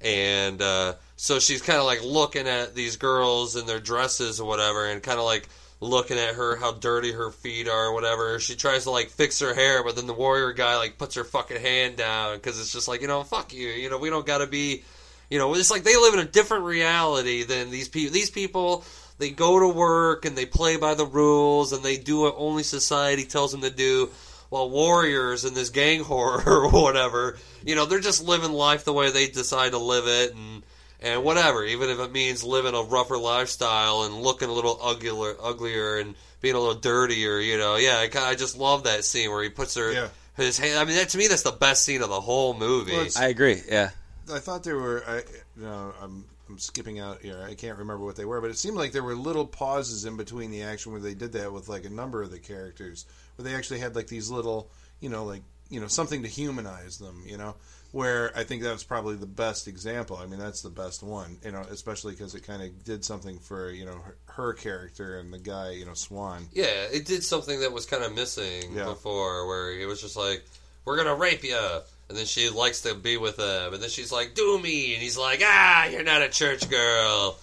and uh, so she's kind of like looking at these girls in their dresses or whatever, and kind of like looking at her how dirty her feet are or whatever. She tries to like fix her hair, but then the warrior guy like puts her fucking hand down because it's just like you know fuck you, you know we don't got to be, you know it's like they live in a different reality than these people. These people. They go to work and they play by the rules and they do what only society tells them to do while warriors in this gang horror or whatever, you know, they're just living life the way they decide to live it and and whatever, even if it means living a rougher lifestyle and looking a little uglier, uglier and being a little dirtier, you know. Yeah, I, I just love that scene where he puts her Yeah. his hand. I mean, that, to me, that's the best scene of the whole movie. Well, I agree. Yeah, I thought there were. I, you know, I'm, I'm skipping out here. I can't remember what they were, but it seemed like there were little pauses in between the action where they did that with like a number of the characters, where they actually had like these little, you know, like you know something to humanize them. You know, where I think that was probably the best example. I mean, that's the best one. You know, especially because it kind of did something for you know her, her character and the guy, you know, Swan. Yeah, it did something that was kind of missing Yeah. before, where it was just like, "We're gonna rape you," and then she likes to be with him, and then she's like, "Do me," and he's like, "Ah, you're not a church girl."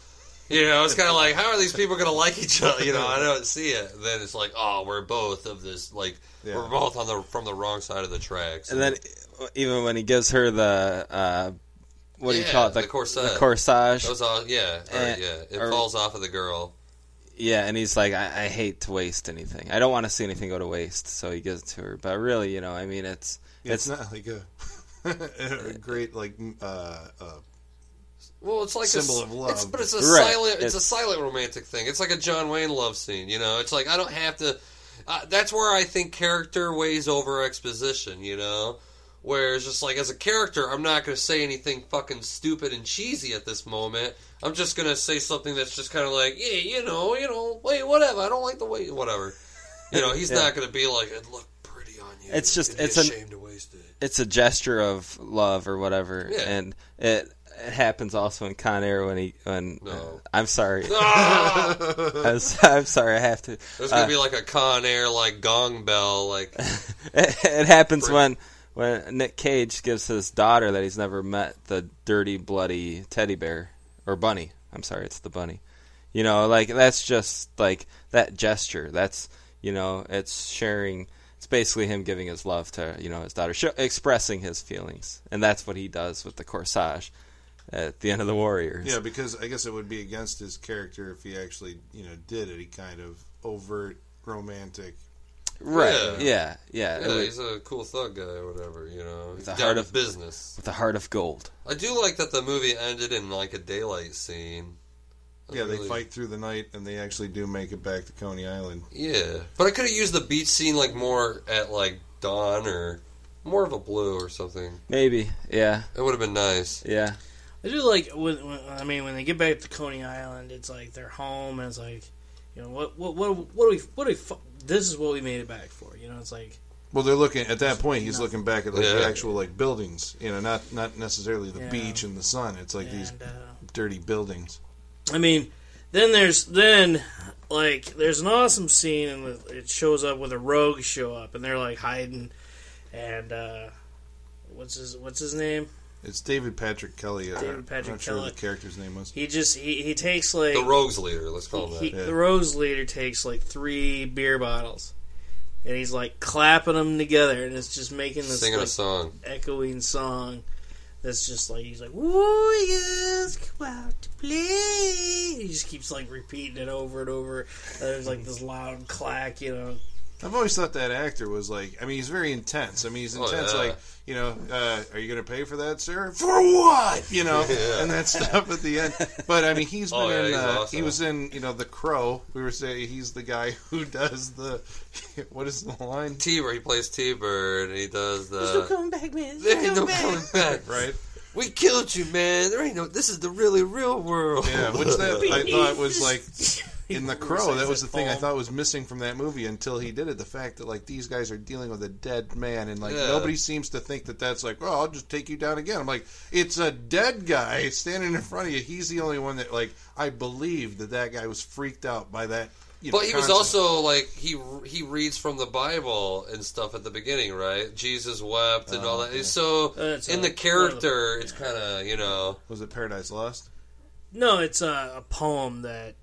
You know, it's kind of like, how are these people gonna like each other? You know, I don't see it. And then it's like, oh, we're both of this, like, Yeah. we're both on the from the wrong side of the tracks. and then even when he gives her the uh, what do you call it? the corset. The corsage. Those all, yeah, or, yeah, it or- falls off of the girl. Yeah, and he's like, I, I hate to waste anything. I don't want to see anything go to waste. So he gives it to her. But really, you know, I mean, it's It's, it's, not like a, a great like uh, uh, Well, it's like Symbol a, of love. It's, but it's a Right. silent. It's, a silent romantic thing. It's like a John Wayne love scene. You know, it's like I don't have to. Uh, that's where I think character weighs over exposition. You know, where it's just like as a character, I'm not going to say anything fucking stupid and cheesy at this moment. I'm just going to say something that's just kind of like, yeah, you know, you know, wait, whatever. I don't like the way, whatever. You know, he's Yeah. not going to be like, it looked pretty on you. It's just- it's an- ashamed to waste it. it's a gesture of love or whatever, Yeah. and it it happens also in Con Air when he when No. I'm sorry, Ah! I'm, I'm sorry, I have to. There's gonna Uh, be like a Con Air like gong bell like it, it happens when when Nick Cage gives his daughter that he's never met the dirty, bloody teddy bear or bunny. I'm sorry, it's the bunny. You know, like that's just like that gesture. That's you know, it's sharing. It's basically him giving his love to you know his daughter, sh- expressing his feelings, and that's what he does with the corsage at the end of the Warriors. Yeah, because I guess it would be against his character if he actually, you know, did any kind of overt romantic Right. Yeah. Yeah. Yeah. Yeah, it was- he's a cool thug guy or whatever, you know. He's a heart of- business. with a heart of gold. I do like that the movie ended in like a daylight scene. That's Yeah, they fight through the night and they actually do make it back to Coney Island. Yeah, but I could have used the beach scene like more at like dawn or more of a blue or something. Maybe. Yeah. It would have been nice. Yeah. I do like when, when I mean when they get back to Coney Island, it's like they're home and it's like, you know, what what what what do we what do we fu- this is what we made it back for, you know? It's like Well, they're looking at that point. He's looking back at like the Yeah. actual like buildings, you know, not not necessarily the Yeah. beach and the sun. It's like these uh, dirty buildings. I mean, then there's then like there's an awesome scene and it shows up with a rogue show up and they're like hiding and uh what's his what's his name? It's David Patrick Kelly. uh, David Patrick I'm not sure Kelly. what the character's name was. He just he, he takes like The rogues leader, let's call him he, that. Yeah. the rose leader takes like three beer bottles and he's like clapping them together and it's just making this Singing a song. echoing song that's just like he's like warriors come out to play. He just keeps like repeating it over and over. There's like this loud clack you know I've always thought that actor was like. I mean, he's very intense. I mean, he's Oh, intense. yeah. Like, you know, uh, are you going to pay for that, sir? For what? You know, Yeah. and that stuff at the end. But I mean, he's been Oh, yeah, in. he's uh, awesome. He was in. You know, The Crow. We were saying he's the guy who does the. What is the line? T Bird, he plays T Bird, and he does the. coming back man There ain't no coming back. Right. We killed you, man. There ain't no. This is the really real world. Yeah, which that I thought was like in the crow. That was the thing I thought was missing from that movie until he did it. The fact that like these guys are dealing with a dead man, and like Yeah. nobody seems to think that that's like, well I'll just take you down again. I'm like, it's a dead guy standing in front of you. He's the only one that like I believe that that guy was freaked out by that. You know, But he was also like he he reads from the Bible and stuff at the beginning, right? Jesus wept and all oh, that. okay. So uh, That's in uh, a- the character, it's kind of you know. was it Paradise Lost? no it's a, a poem that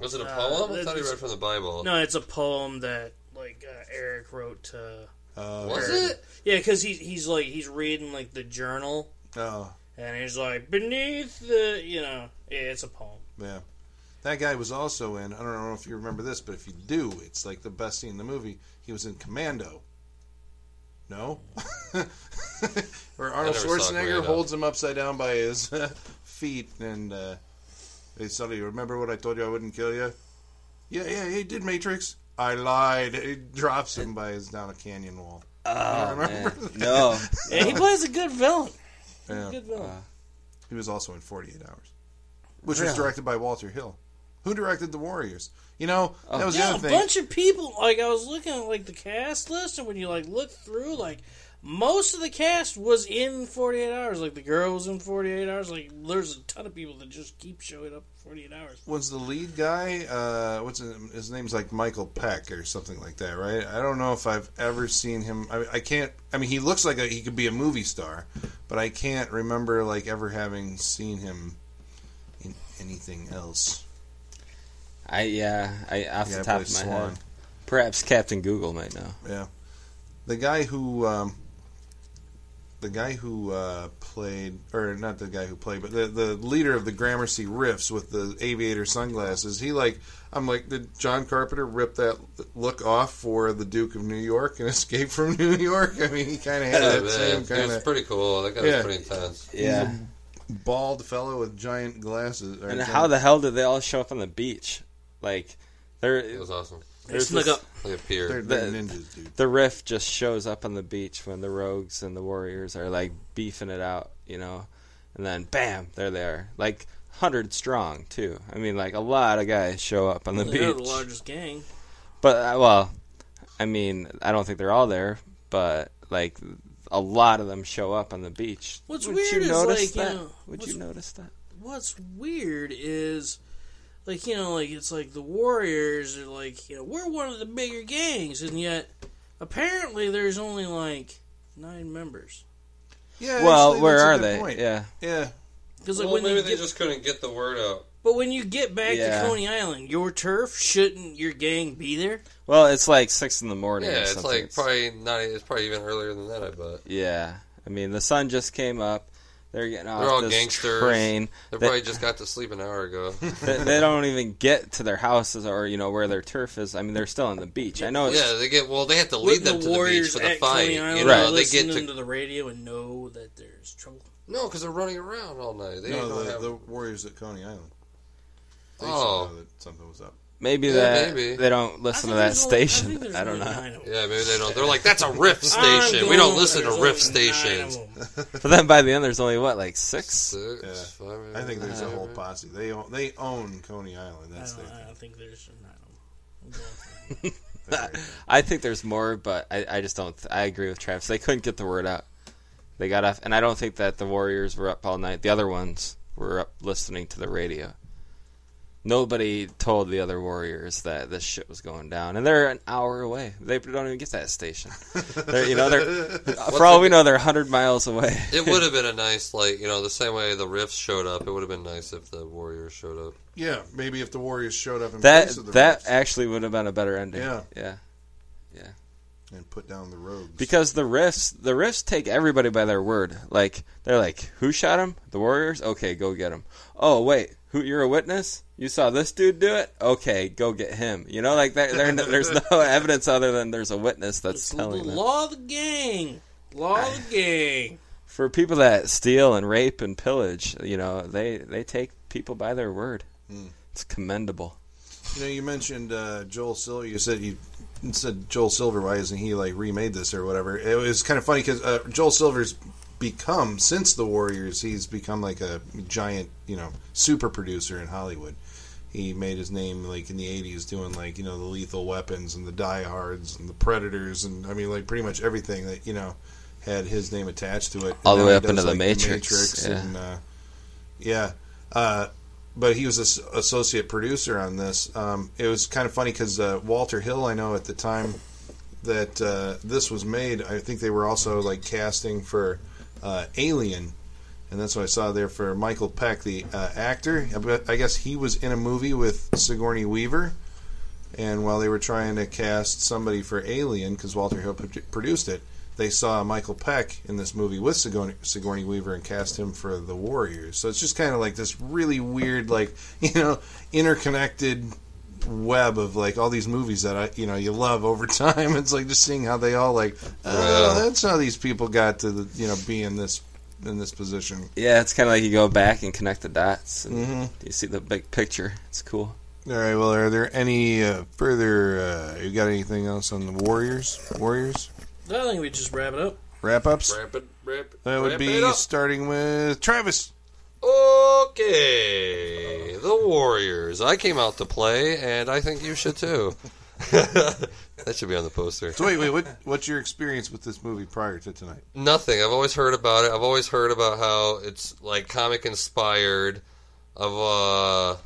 Was it a Uh, poem? I thought he it's- read from the Bible. no it's a poem that like uh, eric wrote to Uh, Was Or- it? yeah because he, he's like he's reading like the journal Oh, And he's like, beneath the, you know, yeah, it's a poem. yeah. That guy was also in. I don't know if you remember this, but if you do, it's like the best scene in the movie. He was in Commando. No, where Arnold I never saw Schwarzenegger holds him upside down by his feet, and uh, they suddenly you remember what I told you I wouldn't kill you. Yeah, yeah, he did Matrix. I lied. He drops him by his down a canyon wall. Oh, remember man. No. Yeah, he plays a good villain. Yeah. Good villain. Uh. He was also in 48 Hours, which was directed by Walter Hill, who directed The Warriors. You know, oh. that was the yeah, a other thing. bunch of people. Like I was looking at like the cast list, and when you like look through, like most of the cast was in Forty Eight Hours. Like the girl was in Forty Eight Hours. Like there's a ton of people that just keep showing up Forty Eight Hours. was the lead guy uh what's his, his name's like michael beck or something like that right i don't know if i've ever seen him I, I can't i mean he looks like a, he could be a movie star but i can't remember like ever having seen him in anything else I yeah. I off Yeah, the top of my Swan. head. Perhaps Captain Google might know. yeah the guy who um the guy who uh, played, or not the guy who played, but the the leader of the Gramercy Riffs with the aviator sunglasses. He like, I'm like, did John Carpenter rip that look off for the Duke of New York and Escape from New York? I mean, he kind of had Yeah, that man. same It kind was of pretty cool. That guy Yeah. was pretty intense. Yeah. bald fellow with giant glasses. And giant- how the hell did they all show up on the beach? Like, they're It was awesome. They There's snuck this- up. Like a pier. they're, they're the- ninjas, dude. the riff just shows up on the beach when the rogues and the warriors are like beefing it out, you know, and then bam, there they are, like hundred strong too. I mean, like a lot of guys show up on the They're the beach. largest gang. But uh, well, I mean, I don't think they're all there, but like a lot of them show up on the beach. What's Would weird you is, notice like, you that? know, Would what's- you notice that? What's weird is, like you know, like it's like the Warriors are like you know we're one of the bigger gangs, and yet apparently there's only like nine members. Yeah. well, actually, where that's are good they? point. Yeah, Yeah. Because like well, when maybe they get, just couldn't get the word out. but when you get back Yeah. to Coney Island, your turf shouldn't your gang be there? well, it's like six in the morning. or Yeah, it's something. like probably not. It's probably even earlier than that. I bet. Yeah, I mean the sun just came up. They're getting off They're all this gangsters. train. They They- probably just got to sleep an hour ago. they, they don't even get to their houses or you know where their turf is. I mean, they're still on the beach. I know. It's, yeah, they get well. They have to lead them the to the beach for the at fight. Coney You Island know, they listen get to, to the radio and know that there's trouble? no, because they're running around all night. They No, don't the, have. the Warriors at Coney Island. They should Oh. know that something was up. Maybe Yeah, that maybe. they don't listen to that only- station. think there's I, don't know. nine yeah, maybe they don't. They're like that's a riff station. We don't listen to riff stations. But then by the end, there's only what like six. Six, Yeah. five, I think there's a maybe. whole posse. They own, they own Coney Island. I That's don't, their I don't think there's nine of them. I'm going for it. I think there's more, but I, I just don't. I agree with Travis. They couldn't get the word out. They got off, and I don't think that the Warriors were up all night. The other ones were up listening to the radio. Nobody told the other Warriors that this shit was going down, and they're an hour away. They don't even get that station. They're, you know, they're for all we know, they're hundred miles away. It would have been a nice, like you know, the same way the Riffs showed up. It would have been nice if the Warriors showed up. yeah, maybe if the Warriors showed up in that place of the that Riffs actually would have been a better ending. Yeah. yeah. yeah. and put down the rogues. Because the riffs the riffs take everybody by their word. Like they're like, "Who shot him? The Warriors? Okay, go get him." Oh wait, who? You're a witness? You saw this dude do it? Okay, go get him. You know, like there, there- there's no evidence other than there's a witness that's It's the telling them. law of the gang. Law of the gang. For people that steal and rape and pillage, you know, they they take people by their word. Hmm. It's commendable. You know, you mentioned uh, Joel Silver. You said you said Joel Silver. Why isn't he like remade this or whatever? It was kind of funny because uh, Joel Silver's become since the Warriors. He's become like a giant, you know, super producer in Hollywood. He made his name like in the '80s doing like you know the Lethal Weapons and the Die Hards and the Predators and I mean like pretty much everything that you know had his name attached to it. All the way up he into does, The like, Matrix, Matrix yeah. and uh, yeah. Uh, but he was an associate producer on this. Um, it was kind of funny because uh, Walter Hill, I know at the time that uh, this was made, I think they were also like casting for uh, Alien, and that's what I saw there for Michael Beck, the uh, actor. I guess he was in a movie with Sigourney Weaver, and while they were trying to cast somebody for Alien, because Walter Hill produced it, they saw Michael Beck in this movie with Sigourney, Sigourney Weaver and cast him for the Warriors. So it's just kind of like this really weird, like you know, interconnected web of like all these movies that I you know you love over time. It's like just seeing how they all like, oh, Yeah. that's how these people got to the, you know be in this in this position. Yeah, it's kind of like you go back and connect the dots, and Mhm. you see the big picture. It's cool. All right. Well, are there any uh, further? Uh, you got anything else on the Warriors? Warriors I think we just wrap it up. wrap ups. Wrap it, wrap it. That would be it up. starting with Travis. Okay, the Warriors. I came out to play, and I think you should too. that should be on the poster. So wait, wait. What what's your experience with this movie prior to tonight? Nothing. I've always heard about it. I've always heard about how it's like comic inspired. Of uh,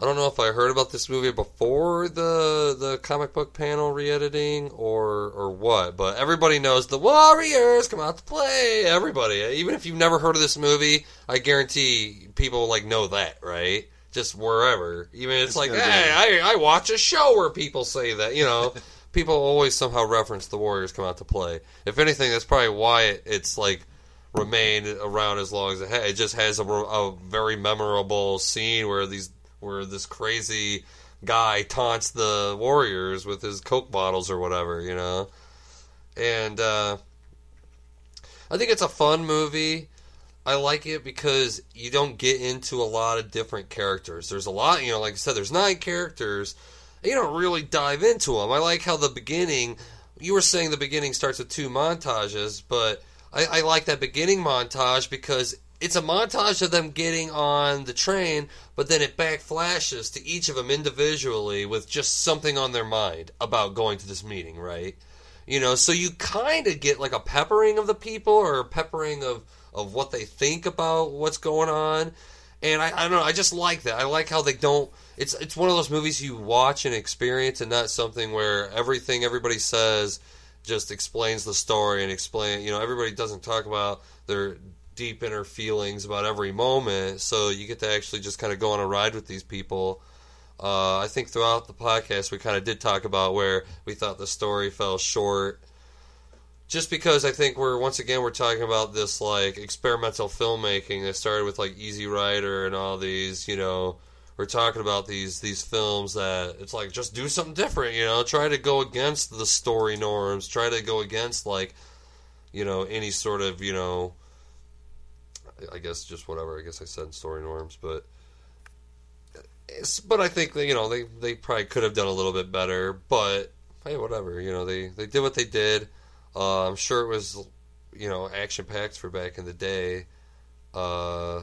I don't know if I heard about this movie before the the comic book panel re-editing or or what, but everybody knows the Warriors come out to play. Everybody, even if you've never heard of this movie, I guarantee people like know that, right? Just wherever, even it's, It's like, hey, I, I watch a show where people say that, you know. people always somehow reference the Warriors come out to play. If anything, that's probably why it, it's like remained around as long as it has. It just has a, a very memorable scene where these where this crazy guy taunts the Warriors with his Coke bottles or whatever, you know. And uh, I think it's a fun movie. I like it because you don't get into a lot of different characters. There's a lot, you know, like I said, there's nine characters. You don't really dive into them. I like how the beginning. You were saying the beginning starts with two montages, but I, I like that beginning montage because it's a montage of them getting on the train, but then it back flashes to each of them individually with just something on their mind about going to this meeting, right? You know, so you kind of get like a peppering of the people or a peppering of, of what they think about what's going on. And I, I don't know, I just like that. I like how they don't. It's it's one of those movies you watch and experience, and not something where everything everybody says just explains the story and explain. You know, everybody doesn't talk about their deep inner feelings about every moment, so you get to actually just kind of go on a ride with these people. Uh, I think throughout the podcast we kind of did talk about where we thought the story fell short. just because I think we're once again we're talking about this like experimental filmmaking that started with like Easy Rider and all these, you know, we're talking about these these films that it's like just do something different, you know, try to go against the story norms, try to go against like, you know, any sort of, you know, I guess just whatever. I guess I said story norms, but but I think you know they they probably could have done a little bit better, but hey, whatever. You know they they did what they did. Uh, I'm sure it was you know action packed for back in the day. Uh,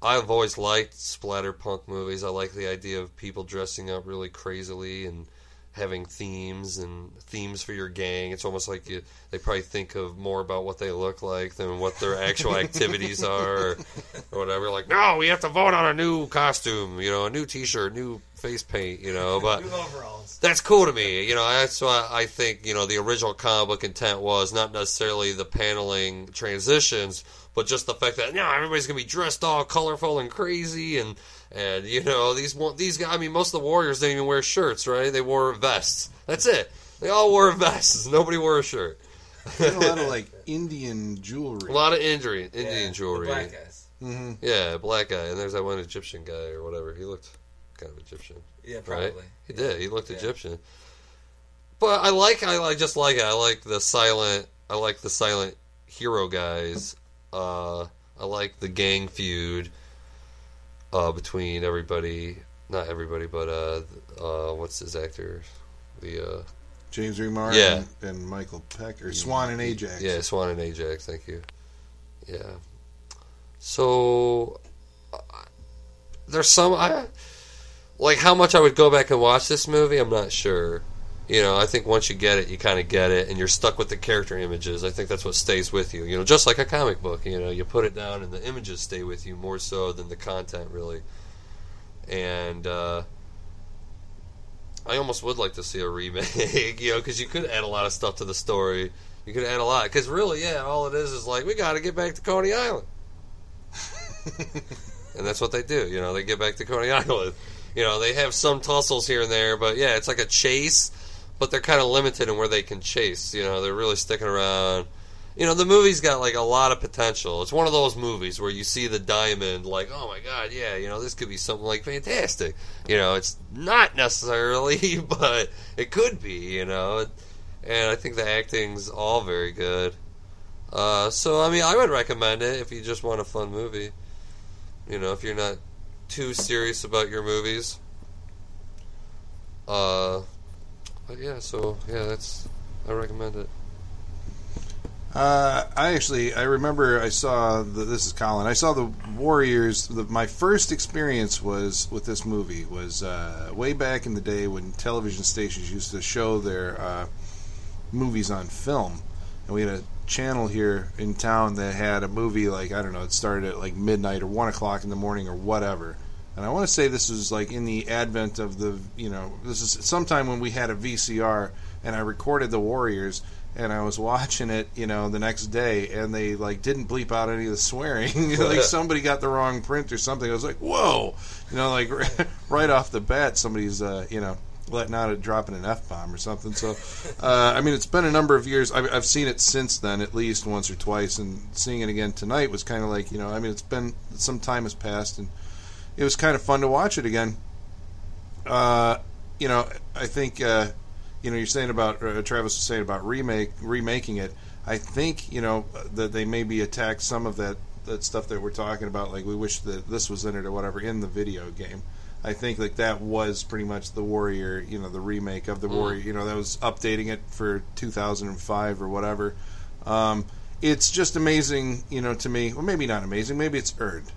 I've always liked splatterpunk movies. I like the idea of people dressing up really crazily and having themes and themes for your gang. It's almost like you, they probably think of more about what they look like than what their actual activities are or, or whatever. Like, no, we have to vote on a new costume, you know, a new T-shirt, new face paint, you know. But New overalls. that's cool to me. You know, that's why I think you know the original comic book intent was not necessarily the paneling transitions, but just the fact that now everybody's gonna be dressed all colorful and crazy, and and you know these these guys. I mean, most of the warriors didn't even wear shirts, right? They wore vests. That's it. They all wore vests. Nobody wore a shirt. a lot of like Indian jewelry. A lot of injury, Indian Yeah, the jewelry. black guys. hmm Yeah, black guy, and there's that one Egyptian guy or whatever. He looked kind of Egyptian. Yeah, Right? probably. He did. He looked Yeah. Egyptian. But I like I like just like it. I like the silent I like the silent hero guys. Uh I like the gang feud uh between everybody not everybody but uh uh what's his actor? The uh James Remar Yeah. and, and Michael Beck or Swan and Ajax. Yeah, Swan and Ajax, thank you. Yeah. So there's some I like how much I would go back and watch this movie, I'm not sure. You know, I think once you get it, you kind of get it, and you're stuck with the character images. I think that's what stays with you. You know, just like a comic book. You know, you put it down, and the images stay with you more so than the content, really. And uh, I almost would like to see a remake. You know, because you could add a lot of stuff to the story. You could add a lot. Because really, yeah, all it is is like we got to get back to Coney Island, and that's what they do. You know, they get back to Coney Island. You know, they have some tussles here and there, but yeah, it's like a chase, but they're kind of limited in where they can chase. You know, they're really sticking around. You know, the movie's got like a lot of potential. It's one of those movies where you see the diamond, like, oh my god, yeah, you know, this could be something like fantastic. You know, it's not necessarily, but it could be. You know, and I think the acting's all very good. Uh, so I mean, I would recommend it if you just want a fun movie. You know, if you're not too serious about your movies. Uh, but yeah, so yeah, that's I recommend it. Uh, I actually I remember I saw the, this is Colin. I saw the Warriors. The, my first experience was with this movie was uh, way back in the day when television stations used to show their uh, movies on film, and we had a channel here in town that had a movie like I don't know. It started at like midnight or one o'clock in the morning or whatever. And I want to say this is like in the advent of the you know this is sometime when we had a VCR and I recorded the Warriors and I was watching it, you know, the next day, and they like didn't bleep out any of the swearing. like somebody got the wrong print or something. I was like, whoa, you know, like right off the bat, somebody's, uh, you know, letting out a dropping an f bomb or something. So, uh, I mean, it's been a number of years. I've, I've seen it since then, at least once or twice, and seeing it again tonight was kind of like, you know, I mean, it's been some time has passed, and it was kind of fun to watch it again. Uh, you know, I think. Uh, you know, you're saying about uh, Travis was saying about remake remaking it. I think you know that they maybe attacked some of that that stuff that we're talking about. Like we wish that this was in it or whatever in the video game. I think like that was pretty much the Warrior, you know, the remake of the Warrior. You know, that was updating it for 2005 or whatever. Um, it's just amazing, you know, to me. Well, maybe not amazing. Maybe it's earned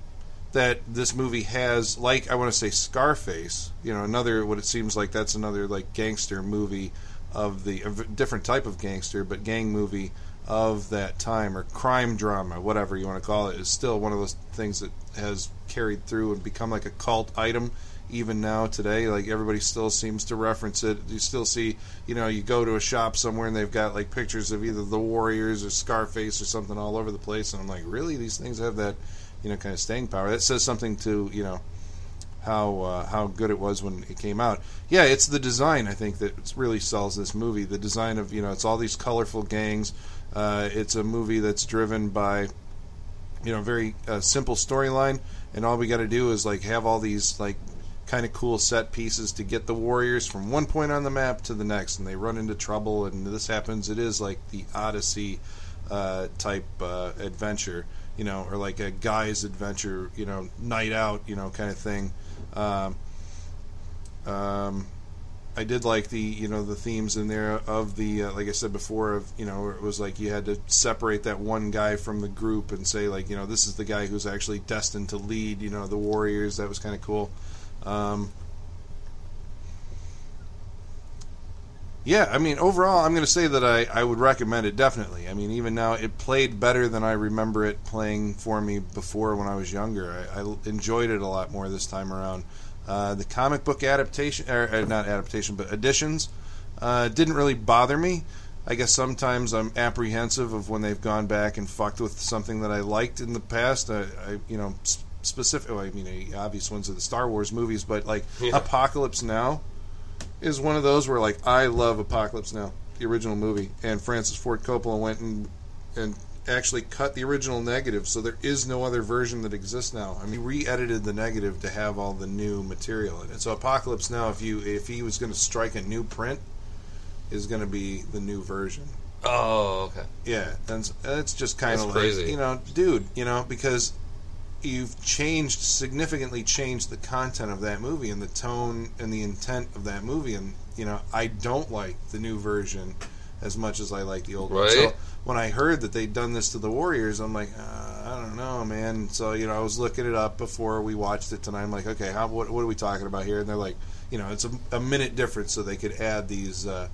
that this movie has like I want to say Scarface, you know, another what it seems like that's another like gangster movie of the different type of gangster, but gang movie of that time or crime drama, whatever you want to call it, is still one of those things that has carried through and become like a cult item even now today. Like everybody still seems to reference it. You still see, you know, you go to a shop somewhere and they've got like pictures of either the Warriors or Scarface or something all over the place, and I'm like, really, these things have that you know, kind of staying power. That says something to you know how uh, how good it was when it came out. Yeah, it's the design I think that really sells this movie. The design of you know it's all these colorful gangs. Uh, it's a movie that's driven by you know a very uh, simple storyline, and all we got to do is like have all these like kind of cool set pieces to get the warriors from one point on the map to the next, and they run into trouble, and this happens. It is like the Odyssey uh, type uh, adventure, you know, or like a guy's adventure, you know, night out, you know, kind of thing. Um, um, I did like the you know the themes in there of the uh, like I said before of you know it was like you had to separate that one guy from the group and say like you know this is the guy who's actually destined to lead you know the Warriors that was kind of cool. Um, yeah, I mean overall I'm going to say that I, I would recommend it definitely. I mean even now it played better than I remember it playing for me before when I was younger. I, I enjoyed it a lot more this time around. Uh, the comic book adaptation, or, or not adaptation, but additions, uh, didn't really bother me. I guess sometimes I'm apprehensive of when they've gone back and fucked with something that I liked in the past. I, I you know, specific. Well, I mean, the obvious ones are the Star Wars movies, but like Yeah. Apocalypse Now is one of those where like I love Apocalypse Now, the original movie, and Francis Ford Coppola went and and actually cut the original negative, so there is no other version that exists now. I mean, re-edited the negative to have all the new material in it. So Apocalypse Now, if you if he was going to strike a new print, is going to be the new version. Oh, okay. Yeah, and it's just kind of like crazy. you know, dude, you know, because you've changed significantly changed the content of that movie and the tone and the intent of that movie, and you know, I don't like the new version as much as I like the old one. So when I heard that they'd done this to the Warriors, I'm like, uh, I don't know, man. So you know, I was looking it up before we watched it tonight. I'm like, okay, how what, what are we talking about here? And they're like, you know, it's a, a minute difference, so they could add these. Uh,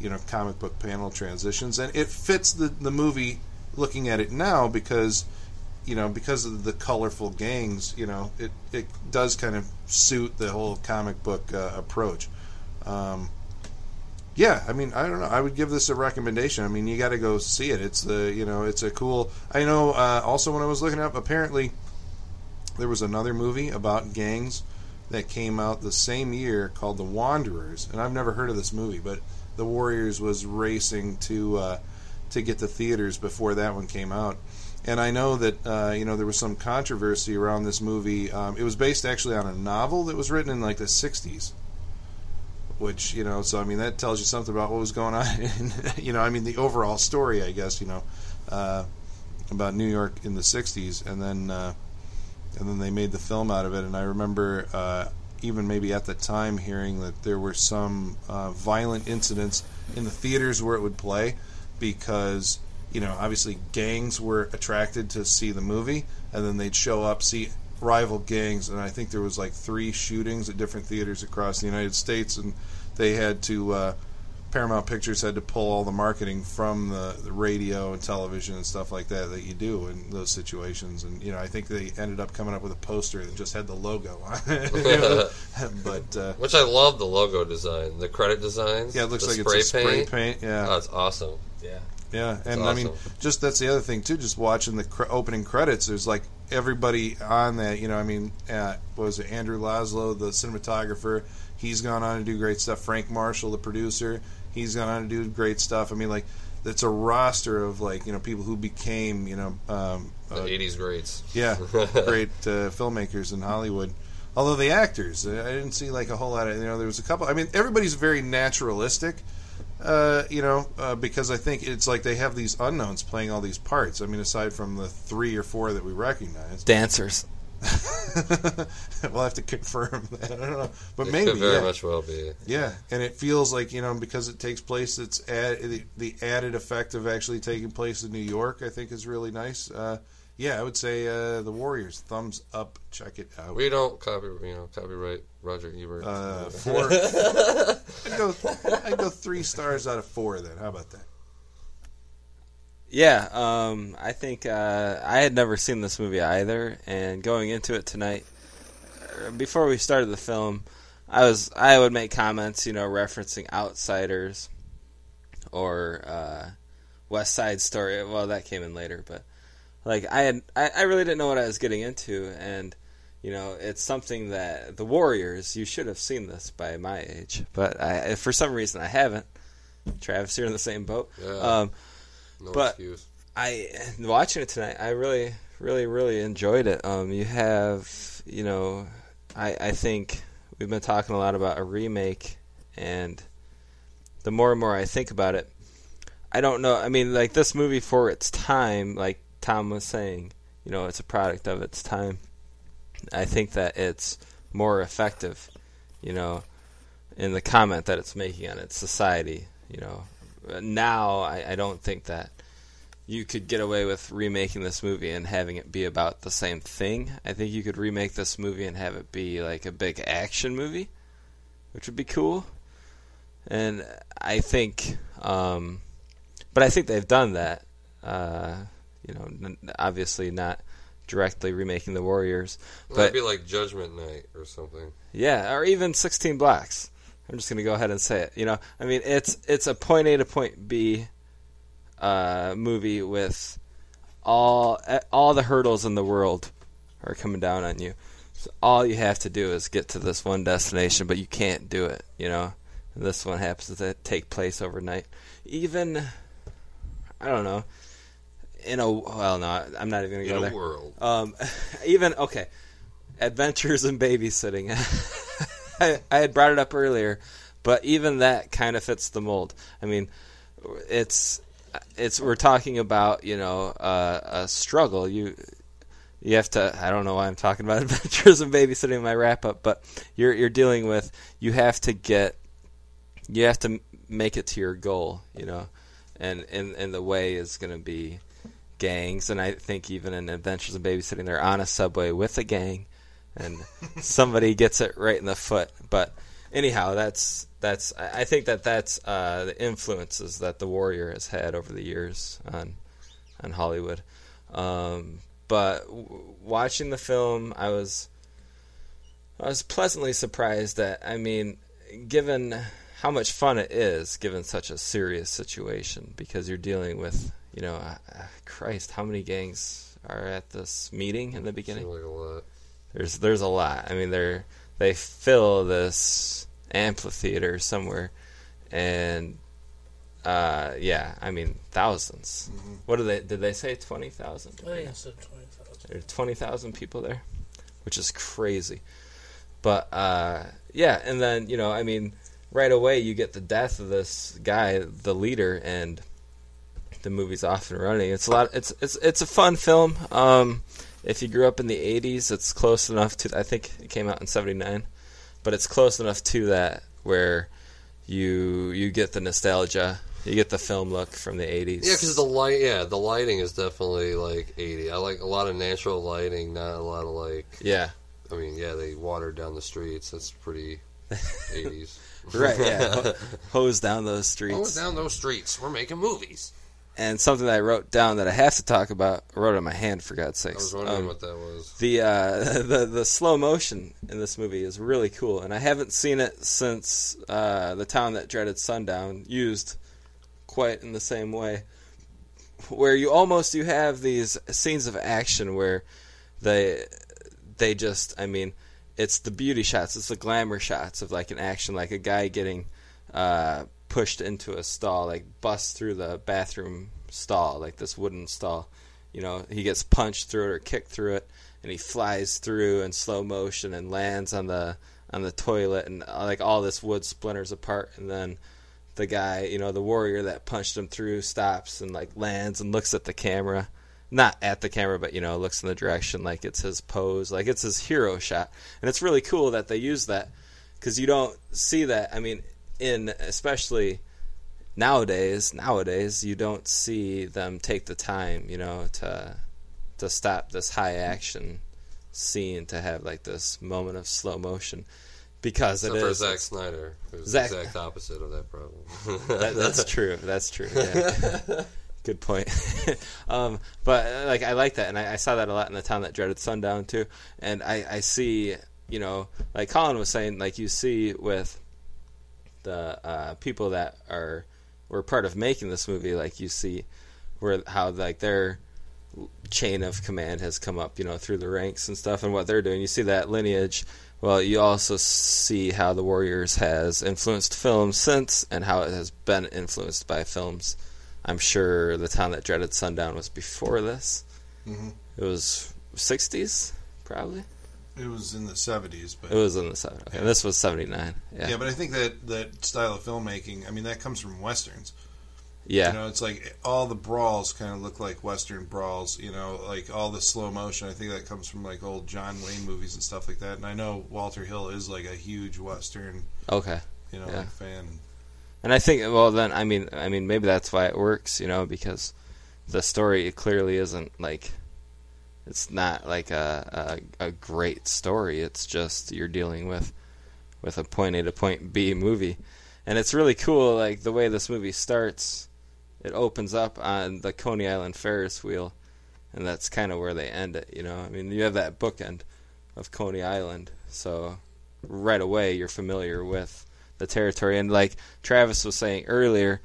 you know comic book panel transitions and it fits the the movie looking at it now because you know because of the colorful gangs you know it it does kind of suit the whole comic book uh, approach. Um, yeah i mean i don't know. I would give this a recommendation. I mean you got to go see it. It's the you know it's a cool i know uh, also when i was looking up apparently there was another movie about gangs that came out the same year called the wanderers and i've never heard of this movie but the Warriors was racing to uh, to get to theaters before that one came out. And I know that uh, you know there was some controversy around this movie. Um, it was based actually on a novel that was written in like the '60s, which you know, so I mean that tells you something about what was going on. in, you know, I mean the overall story, I guess you know, uh, about New York in the '60s, and then uh, and then they made the film out of it. And I remember uh, even maybe at the time hearing that there were some uh, violent incidents in the theaters where it would play because you know obviously gangs were attracted to see the movie and then they'd show up see rival gangs and I think there was like three shootings at different theaters across the United States and they had to uh, Paramount Pictures had to pull all the marketing from the, the radio and television and stuff like that that you do in those situations. And you know, I think they ended up coming up with a poster that just had the logo on it. but uh, Which I love the logo design, the credit designs. yeah, it looks the like it's a spray paint. Yeah, Oh, it's awesome. Yeah. Yeah, and I mean, just that's the other thing too. Just watching the cr- opening credits, there's like everybody on that. You know, I mean, uh, what was it Andrew Laszlo, the cinematographer? He's gone on to do great stuff. Frank Marshall, the producer, he's gone on to do great stuff. I mean, like it's a roster of like you know people who became you know um, The uh, 80s greats. yeah great uh, filmmakers in Hollywood. Although the actors, I didn't see like a whole lot of you know there was a couple. I mean, everybody's very naturalistic. Uh, you know, uh, because I think it's like they have these unknowns playing all these parts. I mean, aside from the three or four that we recognize, Dancers. we'll have to confirm that. I don't know, but It maybe could very yeah. much well be. Yeah, and it feels like you know because it takes place. It's add, the, the added effect of actually taking place in New York. I think is really nice. Uh, yeah, I would say uh, the Warriors. Thumbs up. Check it out. We don't copy, you know, copyright Roger Ebert. Uh, four. I'd go. I'd go three stars out of four. Then how about that? Yeah, um, I think uh, I had never seen this movie either, and going into it tonight, uh, before we started the film, I was I would make comments, you know, referencing Outsiders or uh, West Side Story. Well, that came in later, but like I had, I, I really didn't know what I was getting into, and you know, it's something that the Warriors. You should have seen this by my age, but I, for some reason, I haven't. Travis, you're in the same boat. Yeah. Um, No But- excuse. I watching it tonight. I really, really, really enjoyed it. Um, you have, you know, I I think we've been talking a lot about a remake, and the more and more I think about it, I don't know. I mean, like this movie for its time, like Tom was saying, you know, it's a product of its time. I think that it's more effective, you know, in the comment that it's making on its society. You know, now I, I don't think that you could get away with remaking this movie and having it be about the same thing. I think you could remake this movie and have it be like a big action movie, which would be cool. And I think, um, but I think they've done that. Uh, you know, n- obviously not directly remaking the Warriors, Well, but be like Judgment Night or something. yeah, or even 16 blocks. I'm just going to go ahead and say it. You know, I mean, it's it's a point A to point B uh, movie with all all the hurdles in the world are coming down on you. So all you have to do is get to this one destination, but you can't do it. You know, and this one happens to take place overnight. Even I don't know. In a well, no, I'm not even going to In go a there. world. Um, even okay, adventures in babysitting. I, I had brought it up earlier, but even that kind of fits the mold. I mean, it's it's we're talking about you know uh, a struggle. You you have to. I don't know why I'm talking about adventures in babysitting in my wrap up, but you're you're dealing with you have to get you have to make it to your goal. You know, and and and the way is going to be gangs, and I think even in Adventures in Babysitting, they're on a subway with a gang, and somebody gets it right in the foot. But anyhow, that's that's. I I think that that's uh, the influences that the Warrior has had over the years on on Hollywood. Um, but w- watching the film, I was I was pleasantly surprised that I mean, given how much fun it is, given such a serious situation, because you're dealing with you know, uh, uh, Christ, how many gangs are at this meeting in the beginning? Like a lot. There's there's a lot. I mean, they're they fill this amphitheater somewhere, and uh, yeah, I mean 1000s What did they did they say twenty thousand? I think I said twenty thousand. There are twenty thousand people there, which is crazy. But uh, yeah, and then you know, I mean, right away you get the death of this guy, the leader, and the movie's off and running. It's a lot. It's it's it's a fun film. Um, if you grew up in the '80s, it's close enough to. I think it came out in '79, but it's close enough to that where you you get the nostalgia, you get the film look from the '80s. Yeah, because the light, yeah, the lighting is definitely like 80. I like a lot of natural lighting, not a lot of like. yeah, I mean, yeah, they watered down the streets. That's pretty 80s. right. Yeah, hose down those streets. Hose down those streets. We're making movies. And something that I wrote down that I have to talk about. I wrote it on my hand for God's sake. I was wondering Um, what that was. the uh, the the slow motion in this movie is really cool, and I haven't seen it since uh, the town that dreaded sundown used quite in the same way, where you almost you have these scenes of action where they they just I mean it's the beauty shots, it's the glamour shots of like an action, like a guy getting uh, pushed into a stall, like busts through the bathroom stall, like this wooden stall. You know, he gets punched through it or kicked through it, and he flies through in slow motion and lands on the on the toilet, and uh, like all this wood splinters apart, and then the guy, you know, the warrior that punched him through stops and like lands and looks at the camera. Not at the camera, but you know, looks in the direction like it's his pose, like it's his hero shot. And it's really cool that they use that because you don't see that. I mean, in especially nowadays, nowadays you don't see them take the time, you know, to to stop this high action scene to have like this moment of slow motion because Except it for is Zack Snyder, who's Zack- the exact opposite of that problem. that, that's true. That's true. Yeah. Good point. um, but like I like that, and I, I saw that a lot in the town that dreaded sundown too. And I, I see, you know, like Colin was saying, like you see with the uh, people that are were part of making this movie, like you see where how like they're chain of command has come up, you know, through the ranks and stuff, and what they're doing. You see that lineage. Well, you also see how the Warriors has influenced films since, and how it has been influenced by films. I'm sure the town that dreaded sundown was before this. Mhm. It was 60s, probably. It was in the seventies, but It was in the 70s. Okay, this was 79. Yeah, yeah, but I think that that style of filmmaking, I mean, that comes from westerns. yeah. You know, it's like all the brawls kind of look like Western brawls. You know, like all the slow motion. I think that comes from like old John Wayne movies and stuff like that. And I know Walter Hill is like a huge Western, okay. you know, Yeah. like fan. And I think, well, then, I mean, I mean, maybe that's why it works, you know, because the story clearly isn't like, it's not like a, a a great story. It's just you're dealing with with a point A to point B movie, and it's really cool. Like the way this movie starts, it opens up on the Coney Island Ferris wheel, and that's kind of where they end it. You know, I mean, you have that bookend of Coney Island, so right away you're familiar with the territory. And like Travis was saying earlier,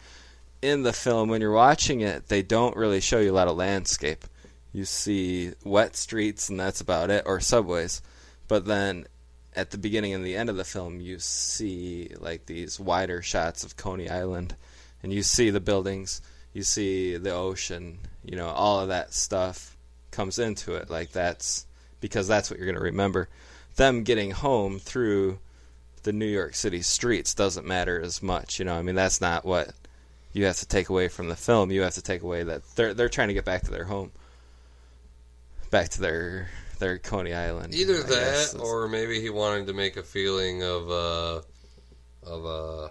in the film, when you're watching it, they don't really show you a lot of landscape. You see wet streets, and that's about it, or subways. But then at the beginning and the end of the film, you see like these wider shots of Coney Island, and you see the buildings, you see the ocean, you know, all of that stuff comes into it. Like that's because that's what you're going to remember. Them getting home through the New York City streets doesn't matter as much. You know, I mean, that's not what you have to take away from the film. You have to take away that they're they're trying to get back to their home, back to their their Coney Island. Either I that, or maybe he wanted to make a feeling of uh, of uh,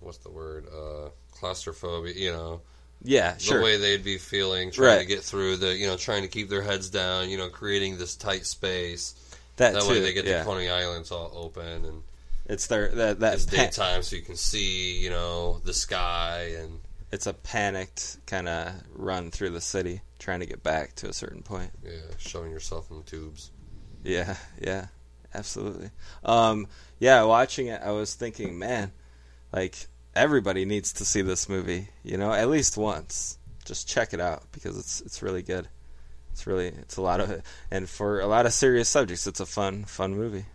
what's, the word? Uh, claustrophobia. You know, yeah, sure. the way they'd be feeling trying to get through the, you know, trying to keep their heads down. You know, creating this tight space. that That too. way they get yeah. the Coney Islands all open and It's their that that it's pa- daytime, so you can see, you know, the sky and it's a panicked kind of run through the city trying to get back to a certain point. yeah, showing yourself in the tubes. Yeah, yeah, absolutely. Um, yeah, watching it, I was thinking, man, like everybody needs to see this movie. You know, at least once. Just check it out because it's it's really good. It's really it's a lot of and for a lot of serious subjects, it's a fun fun movie.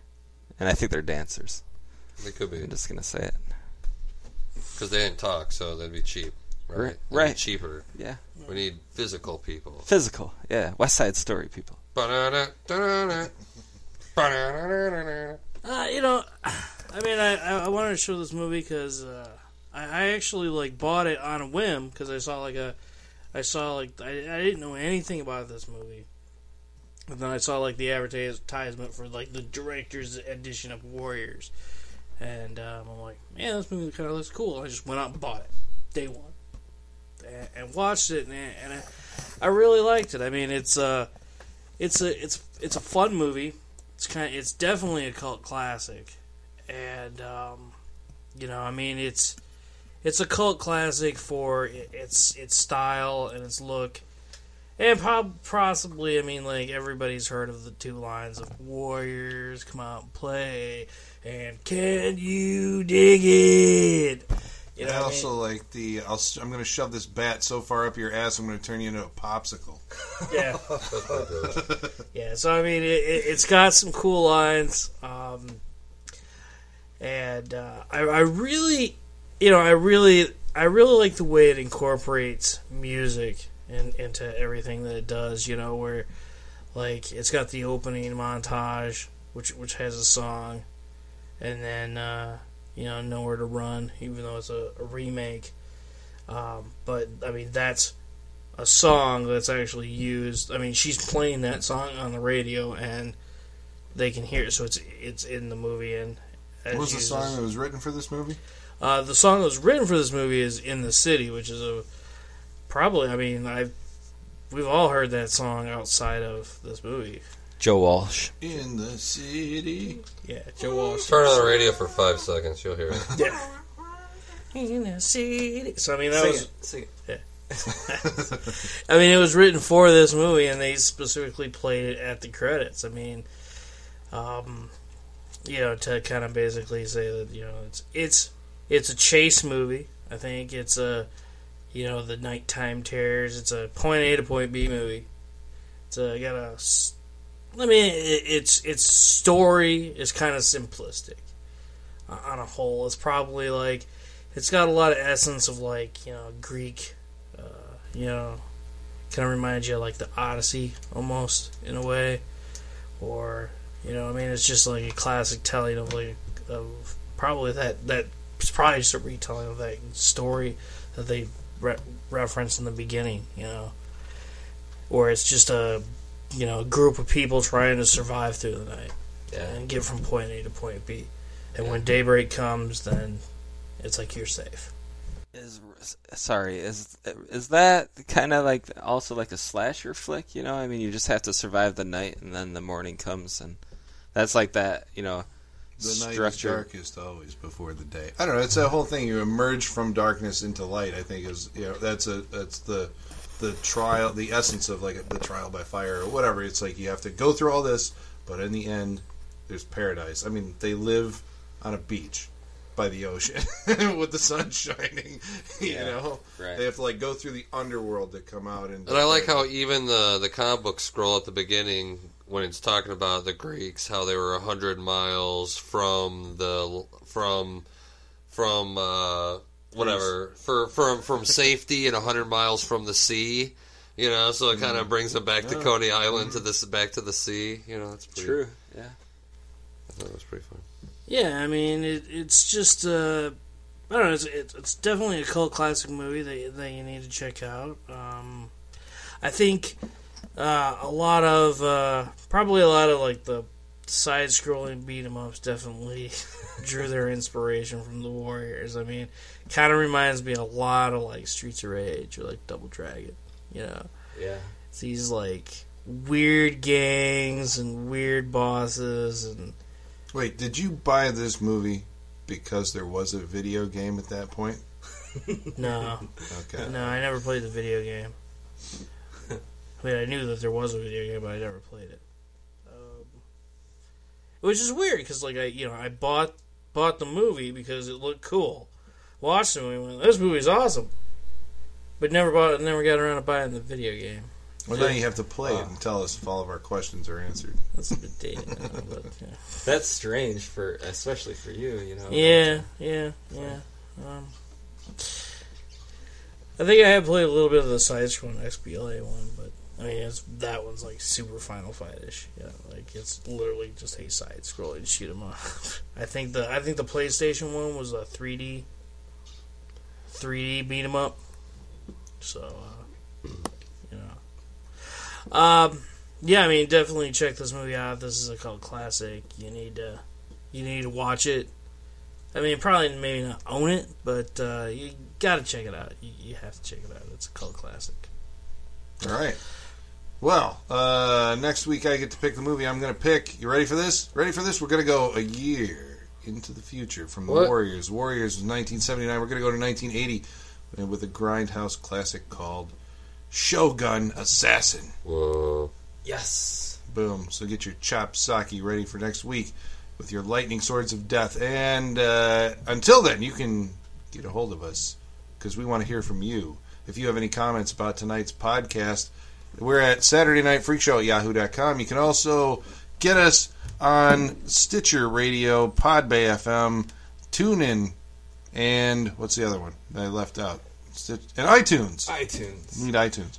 And I think they're dancers. They could be I'm just gonna say it. because they didn't talk, so they'd be cheap. Right, Right, They'd be right. cheaper. Yeah, We need physical people. physical. Yeah, West Side Story people. Ba-da-da, da-da-da. Ba-da-da-da-da-da. Uh, you know, I mean, I, I I wanted to show this movie because uh, I, I actually like bought it on a whim because I saw like a, I saw like I, I didn't know anything about this movie, and then I saw like the advertisement for like the director's edition of Warriors, and um, I'm like, man, this movie kind of looks cool. I just went out and bought it day one, and, watched it, and, and I, I really liked it. I mean, it's a, it's a it's it's a fun movie. It's kind of, it's definitely a cult classic. And um, you know i mean it's it's a cult classic for its its style and its look. And possibly i mean like everybody's heard of the two lines of warriors come out and play and can you dig it you know I what I also mean? like the. I'll, s- I'm going to shove this bat so far up your ass, I'm going to turn you into a popsicle. yeah Yeah, so I mean, it, it, it's got some cool lines, um, and uh, I, I really, you know, I really, I really like the way it incorporates music in, into everything that it does. You know, where like it's got the opening montage, which which has a song, and then uh, you know, nowhere to run, even though it's a, a remake. Um, but I mean, that's a song that's actually used. I mean, she's playing that song on the radio, and they can hear it, so it's it's in the movie. And What was the song that was written for this movie? Uh, the song that was written for this movie is "In the City," which is a probably. I mean, I we've all heard that song outside of this movie. Joe Walsh. In the city. Yeah, Joe Walsh. Turn on the radio for five seconds, you'll hear it. Yeah. In the city. So I mean, that was. Sing it. I mean, it was written for this movie, and they specifically played it at the credits. I mean, um, you know, to kind of basically say that you know it's it's it's a chase movie. I think it's a you know the nighttime terrors. It's a point A to point B movie. It's a, got a. I mean, it, it's its story is kind of simplistic on a whole. It's probably like it's got a lot of essence of like you know Greek, uh, you know, kind of reminds you of like the Odyssey almost in a way, or you know, I mean, it's just like a classic telling of like of probably that that it's probably just a retelling of that story that they re- referenced in the beginning, you know, or it's just a you know group of people trying to survive through the night Yeah. and get from point A to point B, and when daybreak comes, then it's like you're safe. Is sorry, is is that kind of like also like a slasher flick? You know, I mean, you just have to survive the night, and then the morning comes, and that's like that. You know, The night is darkest always before the day. I don't know. It's that whole thing. You emerge from darkness into light. I think is you know that's a that's the the trial, the essence of like the trial by fire or whatever. It's like you have to go through all this, but in the end, there's paradise. I mean, they live on a beach by the ocean with the sun shining. You Yeah, know, right. they have to like go through the underworld to come out and. And I like how even the the comic book scroll at the beginning when it's talking about the Greeks, how they were a hundred miles from the from from uh, whatever for from from safety and a hundred miles from the sea. You know, so it kind of brings them back to Coney Island to this back to the sea. You know, that's pretty, True. Yeah. I thought it was pretty fun. Yeah, I mean, it, it's just uh, I don't know. It's, it, it's definitely a cult classic movie that that you need to check out. Um, I think uh, a lot of uh, probably a lot of like the side-scrolling beat 'em ups definitely drew their inspiration from the Warriors. I mean, kind of reminds me a lot of like Streets of Rage or like Double Dragon. You know, Yeah. it's these like weird gangs and weird bosses and Wait, did you buy this movie because there was a video game at that point? no. Okay. No, I never played the video game. I mean, I knew that there was a video game, but I never played it. Which is weird because, like, I you know I bought bought the movie because it looked cool. Watched the movie, and went, this movie's awesome, but never bought, it. never got around to buying the video game. Well, now you have to play it and tell us if all of our questions are answered. That's a bit dated now, but yeah. That's strange for, especially for you. You know. Yeah, yeah, yeah. Um, I think I have played a little bit of the side scrolling XBLA one, but I mean, it's, that one's like super Final Fight ish. Yeah, like it's literally just a side scrolling shoot 'em up. I think the I think the PlayStation one was a 3D, 3D beat 'em up. So, uh, you know, um, yeah, I mean, definitely check this movie out. This is a cult classic. You need to, you need to watch it. I mean, probably maybe not own it, but uh, you got to check it out. You, you have to check it out. It's a cult classic. All right. Well, uh, next week I get to pick the movie I'm going to pick. You ready for this? Ready for this? We're going to go a year into the future from the Warriors. Warriors was 1979. We're going to go to 1980 uh, with a grindhouse classic called Shogun Assassin. Whoa. Yes. Boom. So get your chop sake ready for next week with your lightning swords of death. And uh, until then, you can get a hold of us because we want to hear from you. If you have any comments about tonight's podcast, we're at Saturday Night Freak Show at yahoo.com. You can also get us on Stitcher Radio, Podbay FM, TuneIn, and what's the other one that I left out? Stitch, and iTunes iTunes. need iTunes.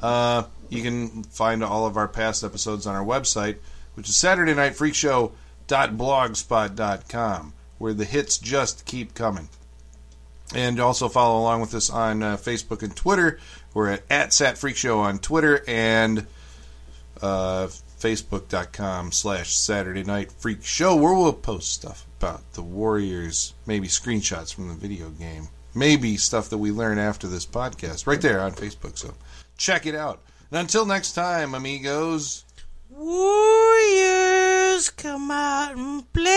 Uh, you can find all of our past episodes on our website, which is SaturdayNightFreakShow.blogspot.com, where the hits just keep coming. And also follow along with us on uh, Facebook and Twitter. We're at, at SatFreakShow on Twitter and uh, Facebook.com slash Saturday Night Freak Show, where we'll post stuff about the Warriors, maybe screenshots from the video game, maybe stuff that we learn after this podcast, right there on Facebook. So check it out. And until next time, amigos. Warriors, come out and play.